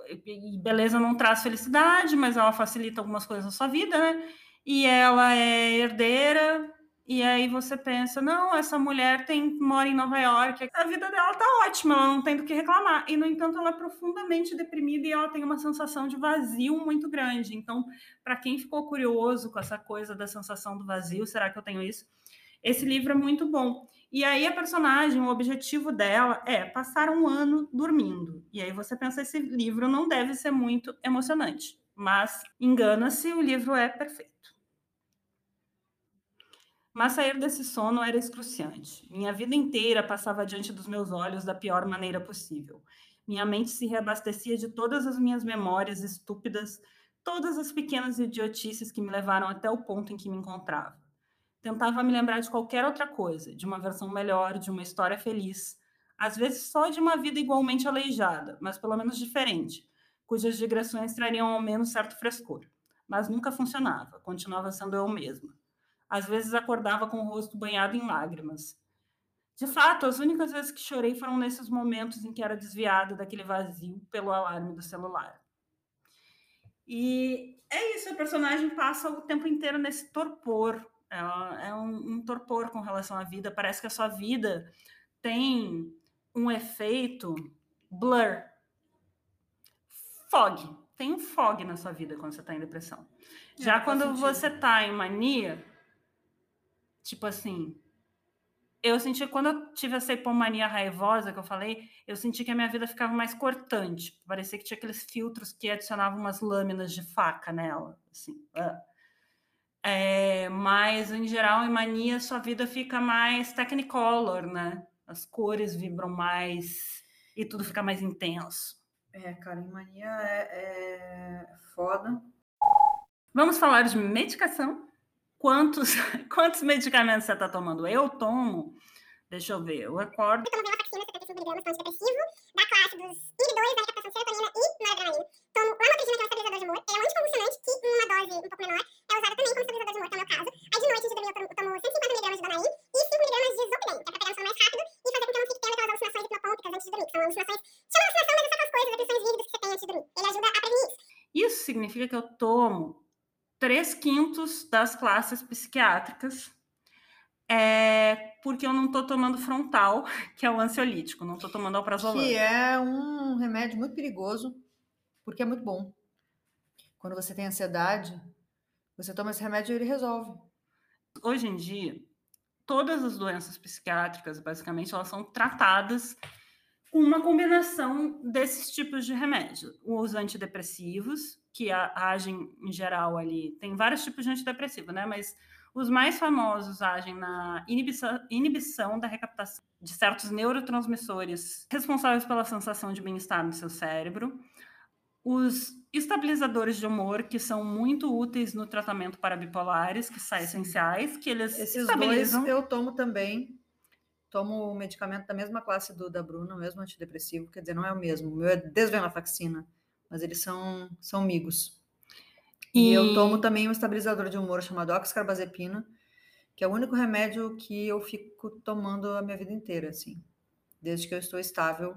e beleza não traz felicidade, mas ela facilita algumas coisas na sua vida, né? E ela é herdeira, e aí você pensa, não, essa mulher tem mora em Nova York, a vida dela tá ótima, ela não tem do que reclamar. E no entanto, ela é profundamente deprimida e ela tem uma sensação de vazio muito grande. Então, para quem ficou curioso com essa coisa da sensação do vazio, será que eu tenho isso? Esse livro é muito bom. E aí a personagem, o objetivo dela é passar um ano dormindo. E aí você pensa, esse livro não deve ser muito emocionante. Mas engana-se, o livro é perfeito. Mas sair desse sono era excruciante. Minha vida inteira passava diante dos meus olhos da pior maneira possível. Minha mente se reabastecia de todas as minhas memórias estúpidas, todas as pequenas idiotices que me levaram até o ponto em que me encontrava. Tentava me lembrar de qualquer outra coisa, de uma versão melhor, de uma história feliz, às vezes só de uma vida igualmente aleijada, mas pelo menos diferente, cujas digressões trariam ao menos certo frescor. Mas nunca funcionava, continuava sendo eu mesma. Às vezes acordava com o rosto banhado em lágrimas. De fato, as únicas vezes que chorei foram nesses momentos em que era desviada daquele vazio pelo alarme do celular. E é isso, a personagem passa o tempo inteiro nesse torpor. É, é um, um torpor com relação à vida. Parece que a sua vida tem um efeito blur. Fog. Tem um fog na sua vida quando você está em depressão. É, Já quando você está em mania, Tipo assim, eu senti quando eu tive essa hipomania raivosa que eu falei, eu senti que a minha vida ficava mais cortante. Parecia que tinha aqueles filtros que adicionavam umas lâminas de faca nela, assim. É, mas em geral, em mania, sua vida fica mais technicolor, né? As cores vibram mais e tudo fica mais intenso. É, cara, em mania é, é foda. Vamos falar de medicação? quantos, quantos medicamentos você está tomando? Eu tomo, deixa eu ver, eu acordo. Eu tomo venlafaxina, 75 miligramas, antidepressivo, da classe dos inibidores da recaptação de serotonina e noradrenalina. Tomo lamotrigina, que é um estabilizador de humor. Ele é um anticonvulsionante, que em uma dose um pouco menor significa que eu tomo três quintos das classes psiquiátricas, é, porque eu não estou tomando frontal, que é o ansiolítico, não estou tomando alprazolam. Que é um remédio muito perigoso, porque é muito bom. Quando você tem ansiedade, você toma esse remédio e ele resolve. Hoje em dia, todas as doenças psiquiátricas, basicamente, elas são tratadas com uma combinação desses tipos de remédio. Os antidepressivos, que agem em geral ali, tem vários tipos de antidepressivo, né? Mas os mais famosos agem na inibição, inibição da recaptação de certos neurotransmissores responsáveis pela sensação de bem-estar no seu cérebro. Os estabilizadores de humor, que são muito úteis no tratamento para bipolares, que são essenciais, que eles Esses estabilizam. dois eu tomo também. Tomo o medicamento da mesma classe do da Bruna, o mesmo antidepressivo, quer dizer, não é o mesmo. O meu é desvenlafaxina mas eles são, são amigos. E... e eu tomo também um estabilizador de humor chamado oxcarbazepina, que é o único remédio que eu fico tomando a minha vida inteira, assim, desde que eu estou estável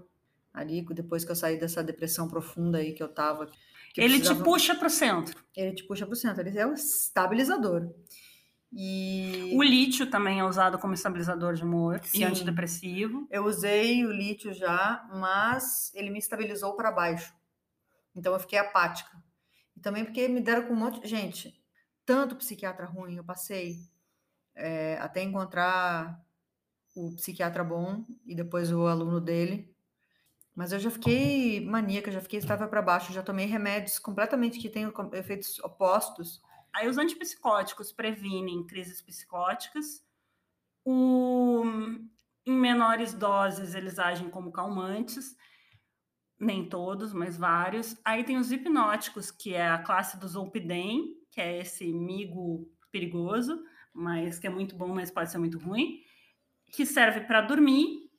ali, depois que eu saí dessa depressão profunda aí que eu tava. Que ele precisava... te puxa para o centro. Ele te puxa para o centro, ele é um estabilizador. E... O lítio também é usado como estabilizador de humor Sim. e antidepressivo. Eu usei o lítio já, mas ele me estabilizou para baixo. Então eu fiquei apática. E também porque me deram com um monte gente, tanto psiquiatra ruim, eu passei é, até encontrar o psiquiatra bom e depois o aluno dele. Mas eu já fiquei maníaca, já fiquei estava para baixo, já tomei remédios completamente que têm efeitos opostos. Aí os antipsicóticos previnem crises psicóticas O, em menores doses, eles agem como calmantes, nem todos, mas vários. Aí tem os hipnóticos, que é a classe do Zolpidem, que é esse migo perigoso, mas que é muito bom, mas pode ser muito ruim, que serve para dormir.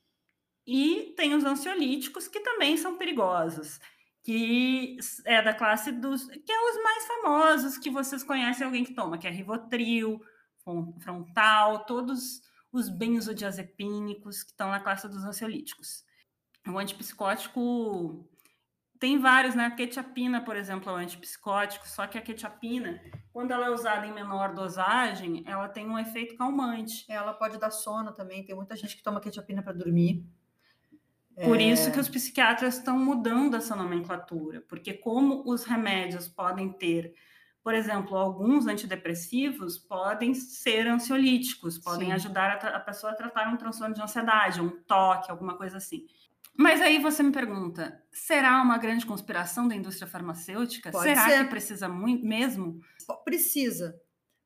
E tem os ansiolíticos, que também são perigosos, que é da classe dos. que é os mais famosos, que vocês conhecem alguém que toma, que é Rivotril, Frontal, todos os benzodiazepínicos que estão na classe dos ansiolíticos. O antipsicótico tem vários, né? A quetiapina, por exemplo, é um antipsicótico, só que a quetiapina, quando ela é usada em menor dosagem, ela tem um efeito calmante. Ela pode dar sono também, tem muita gente que toma quetiapina para dormir. Por é... isso que os psiquiatras estão mudando essa nomenclatura, porque como os remédios podem ter, por exemplo, alguns antidepressivos podem ser ansiolíticos, podem Sim. ajudar a, a pessoa a tratar um transtorno de ansiedade, um toque, alguma coisa assim. Mas aí você me pergunta: será uma grande conspiração da indústria farmacêutica? Pode será ser. que precisa muito mesmo? Precisa.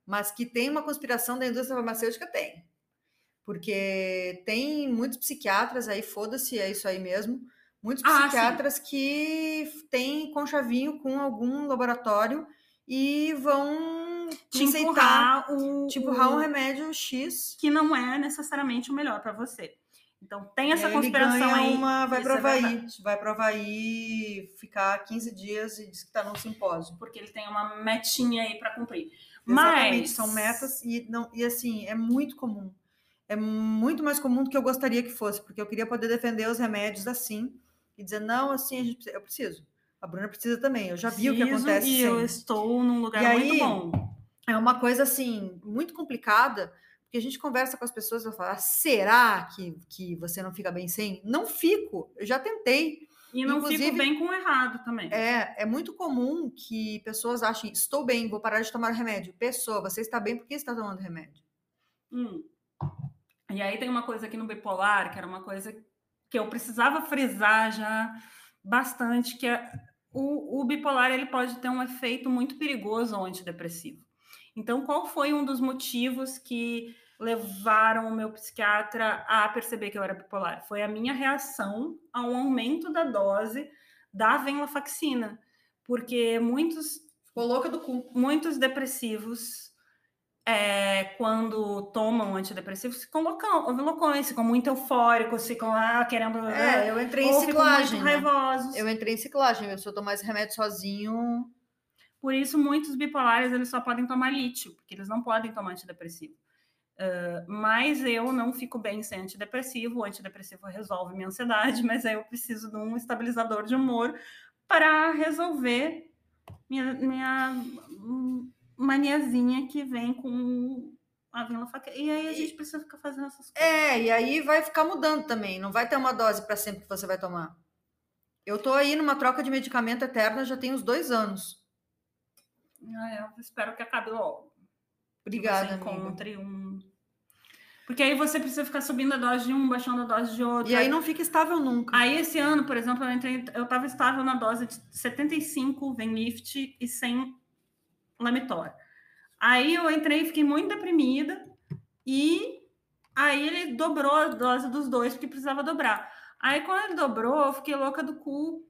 Mas que tem uma conspiração da indústria farmacêutica, tem. Porque tem muitos psiquiatras aí, foda-se, é isso aí mesmo. Muitos Ah, psiquiatras que têm conchavinho com algum laboratório e vão Te empurrar o, te empurrar um remédio X. que não é necessariamente o melhor para você. Então tem essa Ele conspiração ganha aí. uma, vai para Havaí, vai para Havaí ficar 15 dias e diz que está num simpósio. porque ele tem uma metinha aí para cumprir. Exatamente, Mas são metas e não e assim, é muito comum. É muito mais comum do que eu gostaria que fosse, porque eu queria poder defender os remédios assim e dizer não, assim, a gente, eu preciso. A Bruna precisa também. Eu já vi o que preciso acontece E sem. eu estou num lugar E aí- muito bom. É uma coisa assim muito complicada, porque a gente conversa com as pessoas e fala: "Ah, será que, que você não fica bem sem? Não fico. Eu já tentei. E não Inclusive- fico bem com o errado também. É, é muito comum que pessoas achem: estou bem, vou parar de tomar remédio. Pessoa, você está bem porque está tomando remédio. Hum. E aí tem uma coisa aqui no bipolar, que era uma coisa que eu precisava frisar já bastante, que é o, o bipolar ele pode ter um efeito muito perigoso ao antidepressivo. Então, qual foi um dos motivos que levaram o meu psiquiatra a perceber que eu era bipolar? Foi a minha reação ao aumento da dose da venlafaxina, porque muitos Ficou louca do cu. muitos depressivos, é, quando tomam antidepressivos, ficam loucão, loucões, ficam muito eufóricos, ficam ah, querendo. É, eu entrei em ciclagem. né? Eu entrei em ciclagem. Eu tomar esse remédio sozinho, Por isso, muitos bipolares eles só podem tomar lítio, porque eles não podem tomar antidepressivo. Ah, mas eu não fico bem sem antidepressivo. O antidepressivo resolve minha ansiedade, mas aí eu preciso de um estabilizador de humor para resolver minha, minha hum, maniazinha que vem com a venlafaxina. E aí a gente precisa ficar fazendo essas coisas. É, e aí vai ficar mudando também. Não vai ter uma dose para sempre que você vai tomar. Eu tô aí numa troca de medicamento eterna já tem uns dois anos. Ah, eu espero que acabe logo. que Obrigada, amiga. encontre um. Porque aí você precisa ficar subindo a dose de um, baixando a dose de outro. E aí não fica estável nunca. Aí esse ano, por exemplo, eu entrei, eu estava estável na dose de 75 Venlift e 100 Lamitor. Aí eu entrei e fiquei muito deprimida e aí ele dobrou a dose dos dois porque precisava dobrar. Aí quando ele dobrou, eu fiquei louca do cu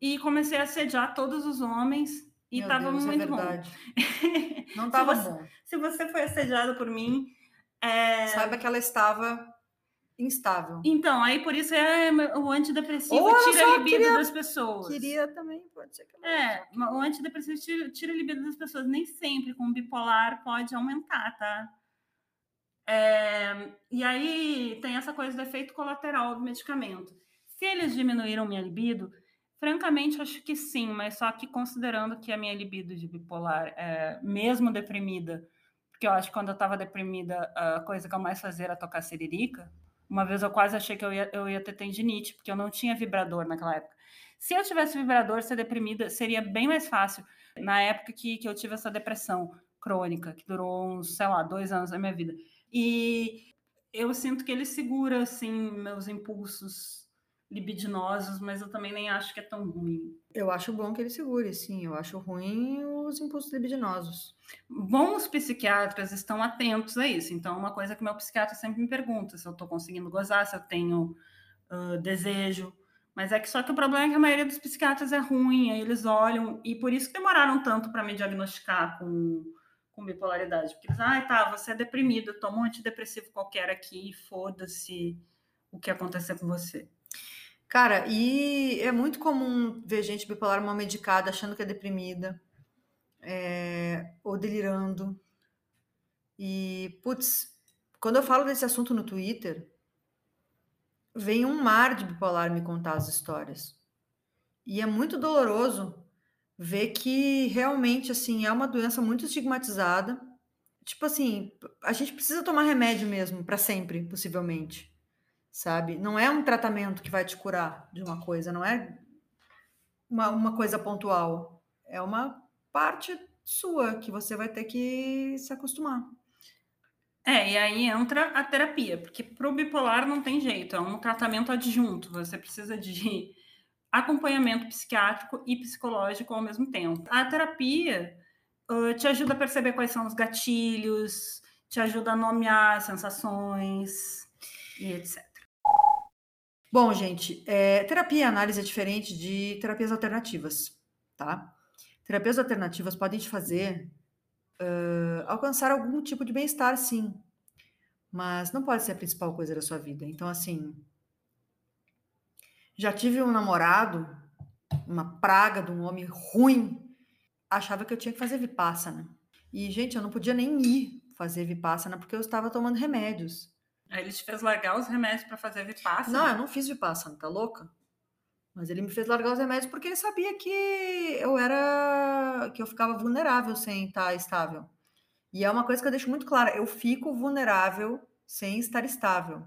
e comecei a assediar todos os homens e Meu tava Deus, muito é bom. verdade. Não tava você- bom. Se você foi assediado por mim, é, Saiba que ela estava instável. Então, aí por isso é o antidepressivo Ou tira a libido queria- das pessoas. Queria também, pode ser que ela- É, o antidepressivo tira, tira a libido das pessoas. Nem sempre com bipolar pode aumentar, tá? É, e aí tem essa coisa do efeito colateral do medicamento. Se eles diminuíram minha libido, francamente acho que sim, mas só que considerando que a minha libido de bipolar é mesmo deprimida, porque eu acho que quando eu tava deprimida, a coisa que eu mais fazia era tocar siririca. Uma vez eu quase achei que eu ia, eu ia ter tendinite, porque eu não tinha vibrador naquela época. Se eu tivesse vibrador, ser deprimida seria bem mais fácil. Na época que, que eu tive essa depressão crônica, que durou uns, sei lá, dois anos da minha vida. E eu sinto que ele segura, assim, meus impulsos libidinosos, mas eu também nem acho que é tão ruim. Eu acho bom que ele segure, sim. Eu acho ruim os impulsos libidinosos. Bons psiquiatras estão atentos a isso. Então, uma coisa que meu psiquiatra sempre me pergunta se eu estou conseguindo gozar, se eu tenho uh, desejo. Mas é que só que o problema é que a maioria dos psiquiatras é ruim, aí eles olham, e por isso que demoraram tanto para me diagnosticar com, com bipolaridade. Porque eles, ah, tá, você é deprimido, toma um antidepressivo qualquer aqui, foda-se o que acontecer com você. Cara, e é muito comum ver gente bipolar mal medicada, achando que é deprimida, é, ou delirando. E, putz, quando eu falo desse assunto no Twitter, vem um mar de bipolar me contar as histórias. E é muito doloroso ver que realmente, assim, é uma doença muito estigmatizada. Tipo assim, a gente precisa tomar remédio mesmo, para sempre, possivelmente sabe? Não é um tratamento que vai te curar de uma coisa, não é uma, uma coisa pontual. É uma parte sua que você vai ter que se acostumar. É, e aí entra a terapia, porque para o bipolar não tem jeito, é um tratamento adjunto, você precisa de acompanhamento psiquiátrico e psicológico ao mesmo tempo. A terapia uh, te ajuda a perceber quais são os gatilhos, te ajuda a nomear sensações e etc. Bom, gente, é, terapia e análise é diferente de terapias alternativas, tá? Terapias alternativas podem te fazer uh, alcançar algum tipo de bem-estar, sim, mas não pode ser a principal coisa da sua vida. Então, assim, já tive um namorado, uma praga de um homem ruim, achava que eu tinha que fazer vipassana. E, gente, eu não podia nem ir fazer vipassana porque eu estava tomando remédios. Aí ele te fez largar os remédios para fazer vipassana? Não, eu não fiz vipassana, tá louca? Mas ele me fez largar os remédios porque ele sabia que eu era. que eu ficava vulnerável sem estar estável. E é uma coisa que eu deixo muito clara: eu fico vulnerável sem estar estável.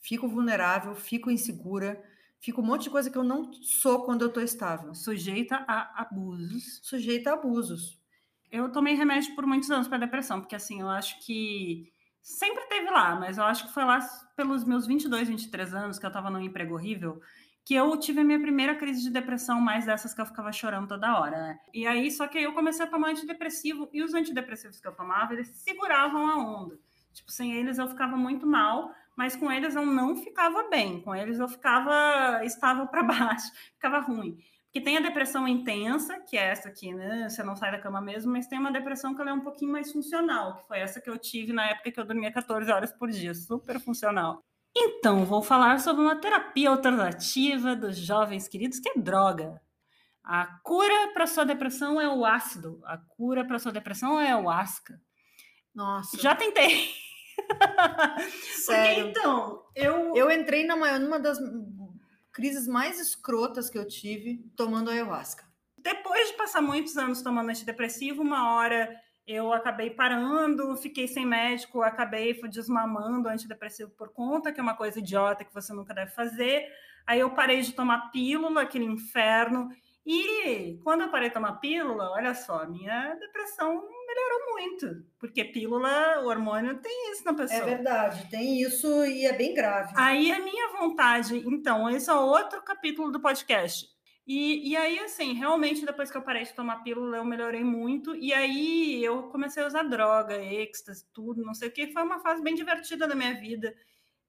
Fico vulnerável, fico insegura, fico um monte de coisa que eu não sou quando eu tô estável. Sujeita a abusos. Sujeita a abusos. Eu tomei remédio por muitos anos para depressão, porque assim, eu acho que sempre teve lá, mas eu acho que foi lá pelos meus 22, 23 anos, que eu estava num emprego horrível, que eu tive a minha primeira crise de depressão, mais dessas que eu ficava chorando toda hora, né? E aí, só que aí eu comecei a tomar antidepressivo, e os antidepressivos que eu tomava, eles seguravam a onda. Tipo, sem eles eu ficava muito mal, mas com eles eu não ficava bem, com eles eu ficava, estava para baixo, ficava ruim que tem a depressão intensa, que é essa aqui, né? Você não sai da cama mesmo, mas tem uma depressão que ela é um pouquinho mais funcional, que foi essa que eu tive na época que eu dormia 14 horas por dia, super funcional. Então, vou falar sobre uma terapia alternativa dos jovens queridos, que é droga. A cura para sua depressão é o ácido, a cura para sua depressão é o asca. Nossa. Já tentei. Sério. Porque, então, eu Eu entrei numa, numa das crises mais escrotas que eu tive tomando ayahuasca. depois de passar muitos anos tomando antidepressivo, uma hora eu acabei parando, fiquei sem médico, acabei desmamando antidepressivo por conta, que é uma coisa idiota que você nunca deve fazer. Aí eu parei de tomar pílula, aquele inferno. E quando eu parei de tomar pílula, olha só, minha depressão melhorou muito, porque pílula, o hormônio tem isso na pessoa. É verdade, tem isso e é bem grave. Aí a minha vontade, então, esse é outro capítulo do podcast. E, e aí, assim, realmente, depois que eu parei de tomar pílula, eu melhorei muito. E aí eu comecei a usar droga, êxtase, tudo, não sei o que. Foi uma fase bem divertida da minha vida.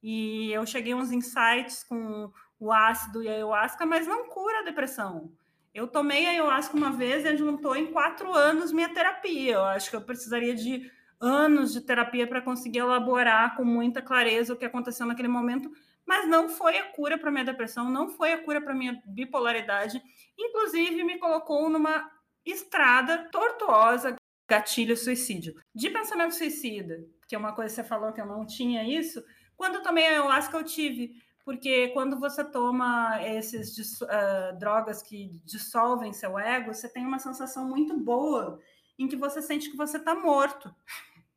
E eu cheguei a uns insights com o ácido e a ayahuasca, mas não cura a depressão. Eu tomei a ayahuasca uma vez e adiantou em quatro anos minha terapia. Eu acho que eu precisaria de anos de terapia para conseguir elaborar com muita clareza o que aconteceu naquele momento, mas não foi a cura para minha depressão, não foi a cura para minha bipolaridade. Inclusive, me colocou numa estrada tortuosa, gatilho suicídio. De pensamento suicida, que é uma coisa que você falou que eu não tinha isso, quando eu tomei a ayahuasca eu tive porque quando você toma esses uh, drogas que dissolvem seu ego, você tem uma sensação muito boa em que você sente que você está morto.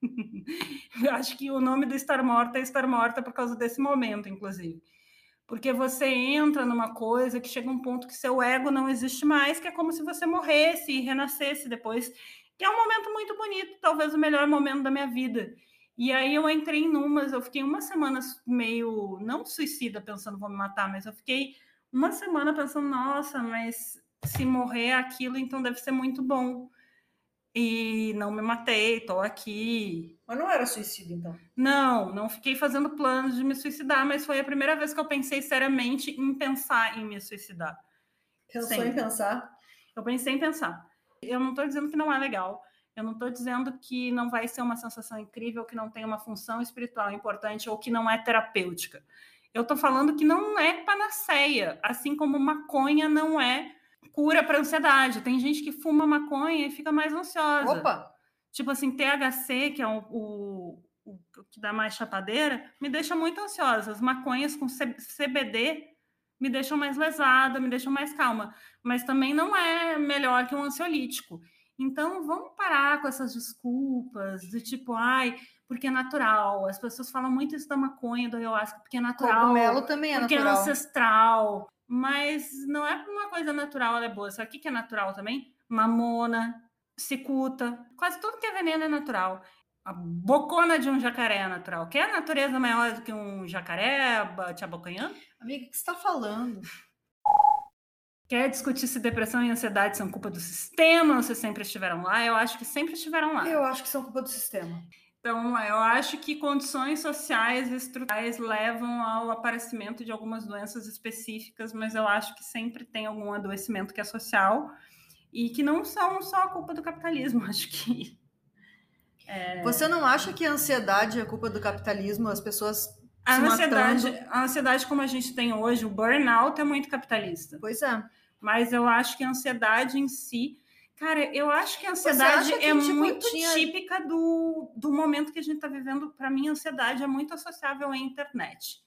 Eu acho que o nome do estar morta é estar morta por causa desse momento, inclusive. Porque você entra numa coisa que chega um ponto que seu ego não existe mais, que é como se você morresse e renascesse depois, que é um momento muito bonito, talvez o melhor momento da minha vida. E aí eu entrei em numas, eu fiquei uma semana meio, não suicida, pensando vou me matar, mas eu fiquei uma semana pensando, nossa, mas se morrer aquilo, então deve ser muito bom. E não me matei, tô aqui. Mas não era suicídio, então? Não, não fiquei fazendo planos de me suicidar, mas foi a primeira vez que eu pensei seriamente em pensar em me suicidar. Pensou Sempre. em pensar? Eu pensei em pensar. Eu não estou dizendo que não é legal. Eu não estou dizendo que não vai ser uma sensação incrível, que não tem uma função espiritual importante ou que não é terapêutica. Eu estou falando que não é panaceia, assim como maconha não é cura para ansiedade. Tem gente que fuma maconha e fica mais ansiosa. Opa! Tipo assim, THC, que é o, o, o que dá mais chapadeira, me deixa muito ansiosa. As maconhas com C- CBD me deixam mais lesada, me deixam mais calma. Mas também não é melhor que um ansiolítico. Então, vamos parar com essas desculpas de tipo, ai, porque é natural. As pessoas falam muito isso da maconha, do ayahuasca, porque é natural. Cogumelo também é porque é natural. ancestral. Mas não é uma coisa natural, ela é boa. Sabe o que é natural também? Mamona, cicuta. Quase tudo que é veneno é natural. A bocona de um jacaré é natural. Quer natureza maior do que um jacaré abocanhando? Amiga, o que você está falando? Quer discutir se depressão e ansiedade são culpa do sistema ou se sempre estiveram lá? Eu acho que sempre estiveram lá. Eu acho que são culpa do sistema. Então, eu acho que condições sociais e estruturais levam ao aparecimento de algumas doenças específicas, mas eu acho que sempre tem algum adoecimento que é social e que não são só a culpa do capitalismo. Acho que Você não acha que a ansiedade é culpa do capitalismo? As pessoas a ansiedade, matando? a ansiedade como a gente tem hoje, o burnout é muito capitalista. Pois é. Mas eu acho que a ansiedade em si. Cara, eu acho que a ansiedade que, é tipo, muito tinha- típica do, do momento que a gente está vivendo. Para mim, a ansiedade é muito associável à internet.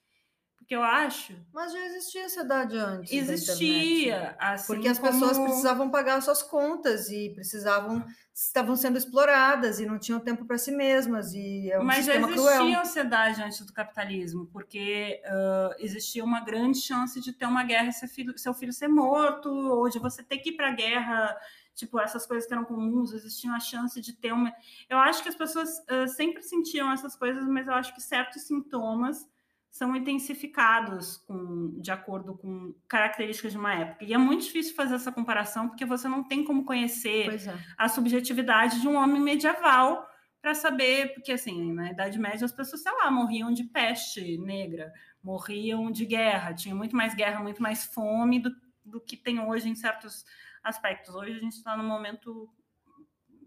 Porque eu acho. Mas já existia ansiedade antes. Existia. Assim Porque as pessoas como- precisavam pagar suas contas e precisavam estavam sendo exploradas e não tinham tempo para si mesmas e é um Mas já existia cruel. ansiedade antes do capitalismo, porque ah, existia uma grande chance de ter uma guerra e seu filho, seu filho ser morto, ou de você ter que ir para a guerra. Tipo, essas coisas que eram comuns, existia a chance de ter uma. Eu acho que as pessoas ah, sempre sentiam essas coisas, mas eu acho que certos sintomas são intensificados com, de acordo com características de uma época. E é muito difícil fazer essa comparação, porque você não tem como conhecer é. a subjetividade de um homem medieval para saber, porque assim, na Idade Média as pessoas, sei lá, morriam de peste negra, morriam de guerra, tinha muito mais guerra, muito mais fome do, do que tem hoje em certos aspectos. Hoje a gente está num momento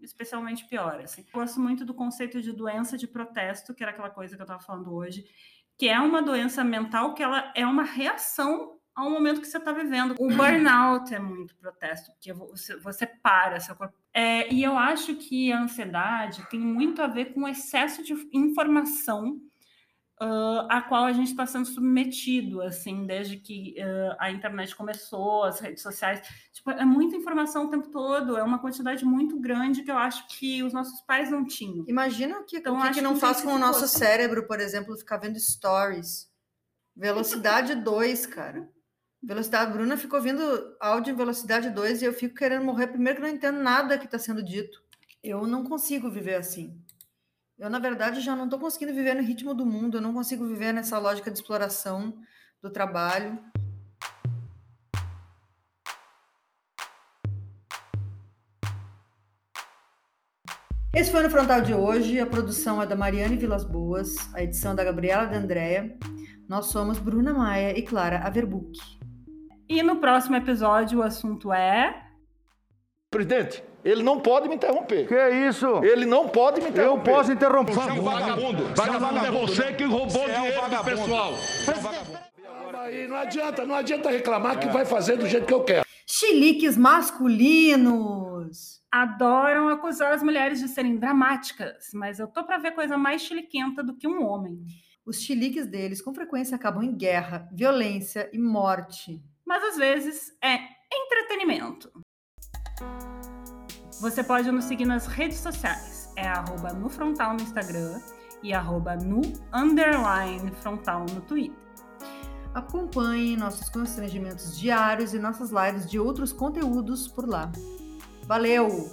especialmente pior. Assim. Eu gosto muito do conceito de doença de protesto, que era aquela coisa que eu estava falando hoje, que é uma doença mental que ela é uma reação ao momento que você está vivendo. O burnout é muito protesto, porque você, você para, seu corpo. É, e eu acho que a ansiedade tem muito a ver com o excesso de informação uh, a qual a gente está sendo submetido, assim, desde que uh, a internet começou, as redes sociais. Tipo, é muita informação o tempo todo, é uma quantidade muito grande que eu acho que os nossos pais não tinham. Imagina o que, Então, o que, que não que faz com o nosso intensificou. cérebro, por exemplo, ficar vendo stories. Velocidade 2, cara. Velocidade, a Bruna ficou vendo áudio em velocidade 2 e eu fico querendo morrer. Primeiro que eu não entendo nada que está sendo dito. Eu não consigo viver assim. Eu, na verdade, já não estou conseguindo viver no ritmo do mundo. Eu não consigo viver nessa lógica de exploração do trabalho. Esse foi no Frontal de hoje. A produção é da Mariane Vilas Boas, a edição é da Gabriela de Andréa. Nós somos Bruna Maia e Clara Averbuck. E no próximo episódio o assunto é. Presidente, ele não pode me interromper. Que isso? Ele não pode me Eu interromper. posso interromper. Você é um vagabundo. Vagabundo é você que roubou dinheiro do pessoal. Aí não adianta, não adianta reclamar que vai fazer do jeito que eu quero. Chiliques masculinos. Adoram acusar as mulheres de serem dramáticas, mas eu tô para ver coisa mais chiliquenta do que um homem. Os chiliques deles com frequência acabam em guerra, violência e morte. Mas às vezes é entretenimento. Você pode nos seguir nas redes sociais. É arroba no frontal no Instagram e arroba no underline frontal no Twitter. Acompanhe nossos constrangimentos diários e nossas lives de outros conteúdos por lá. Valeu!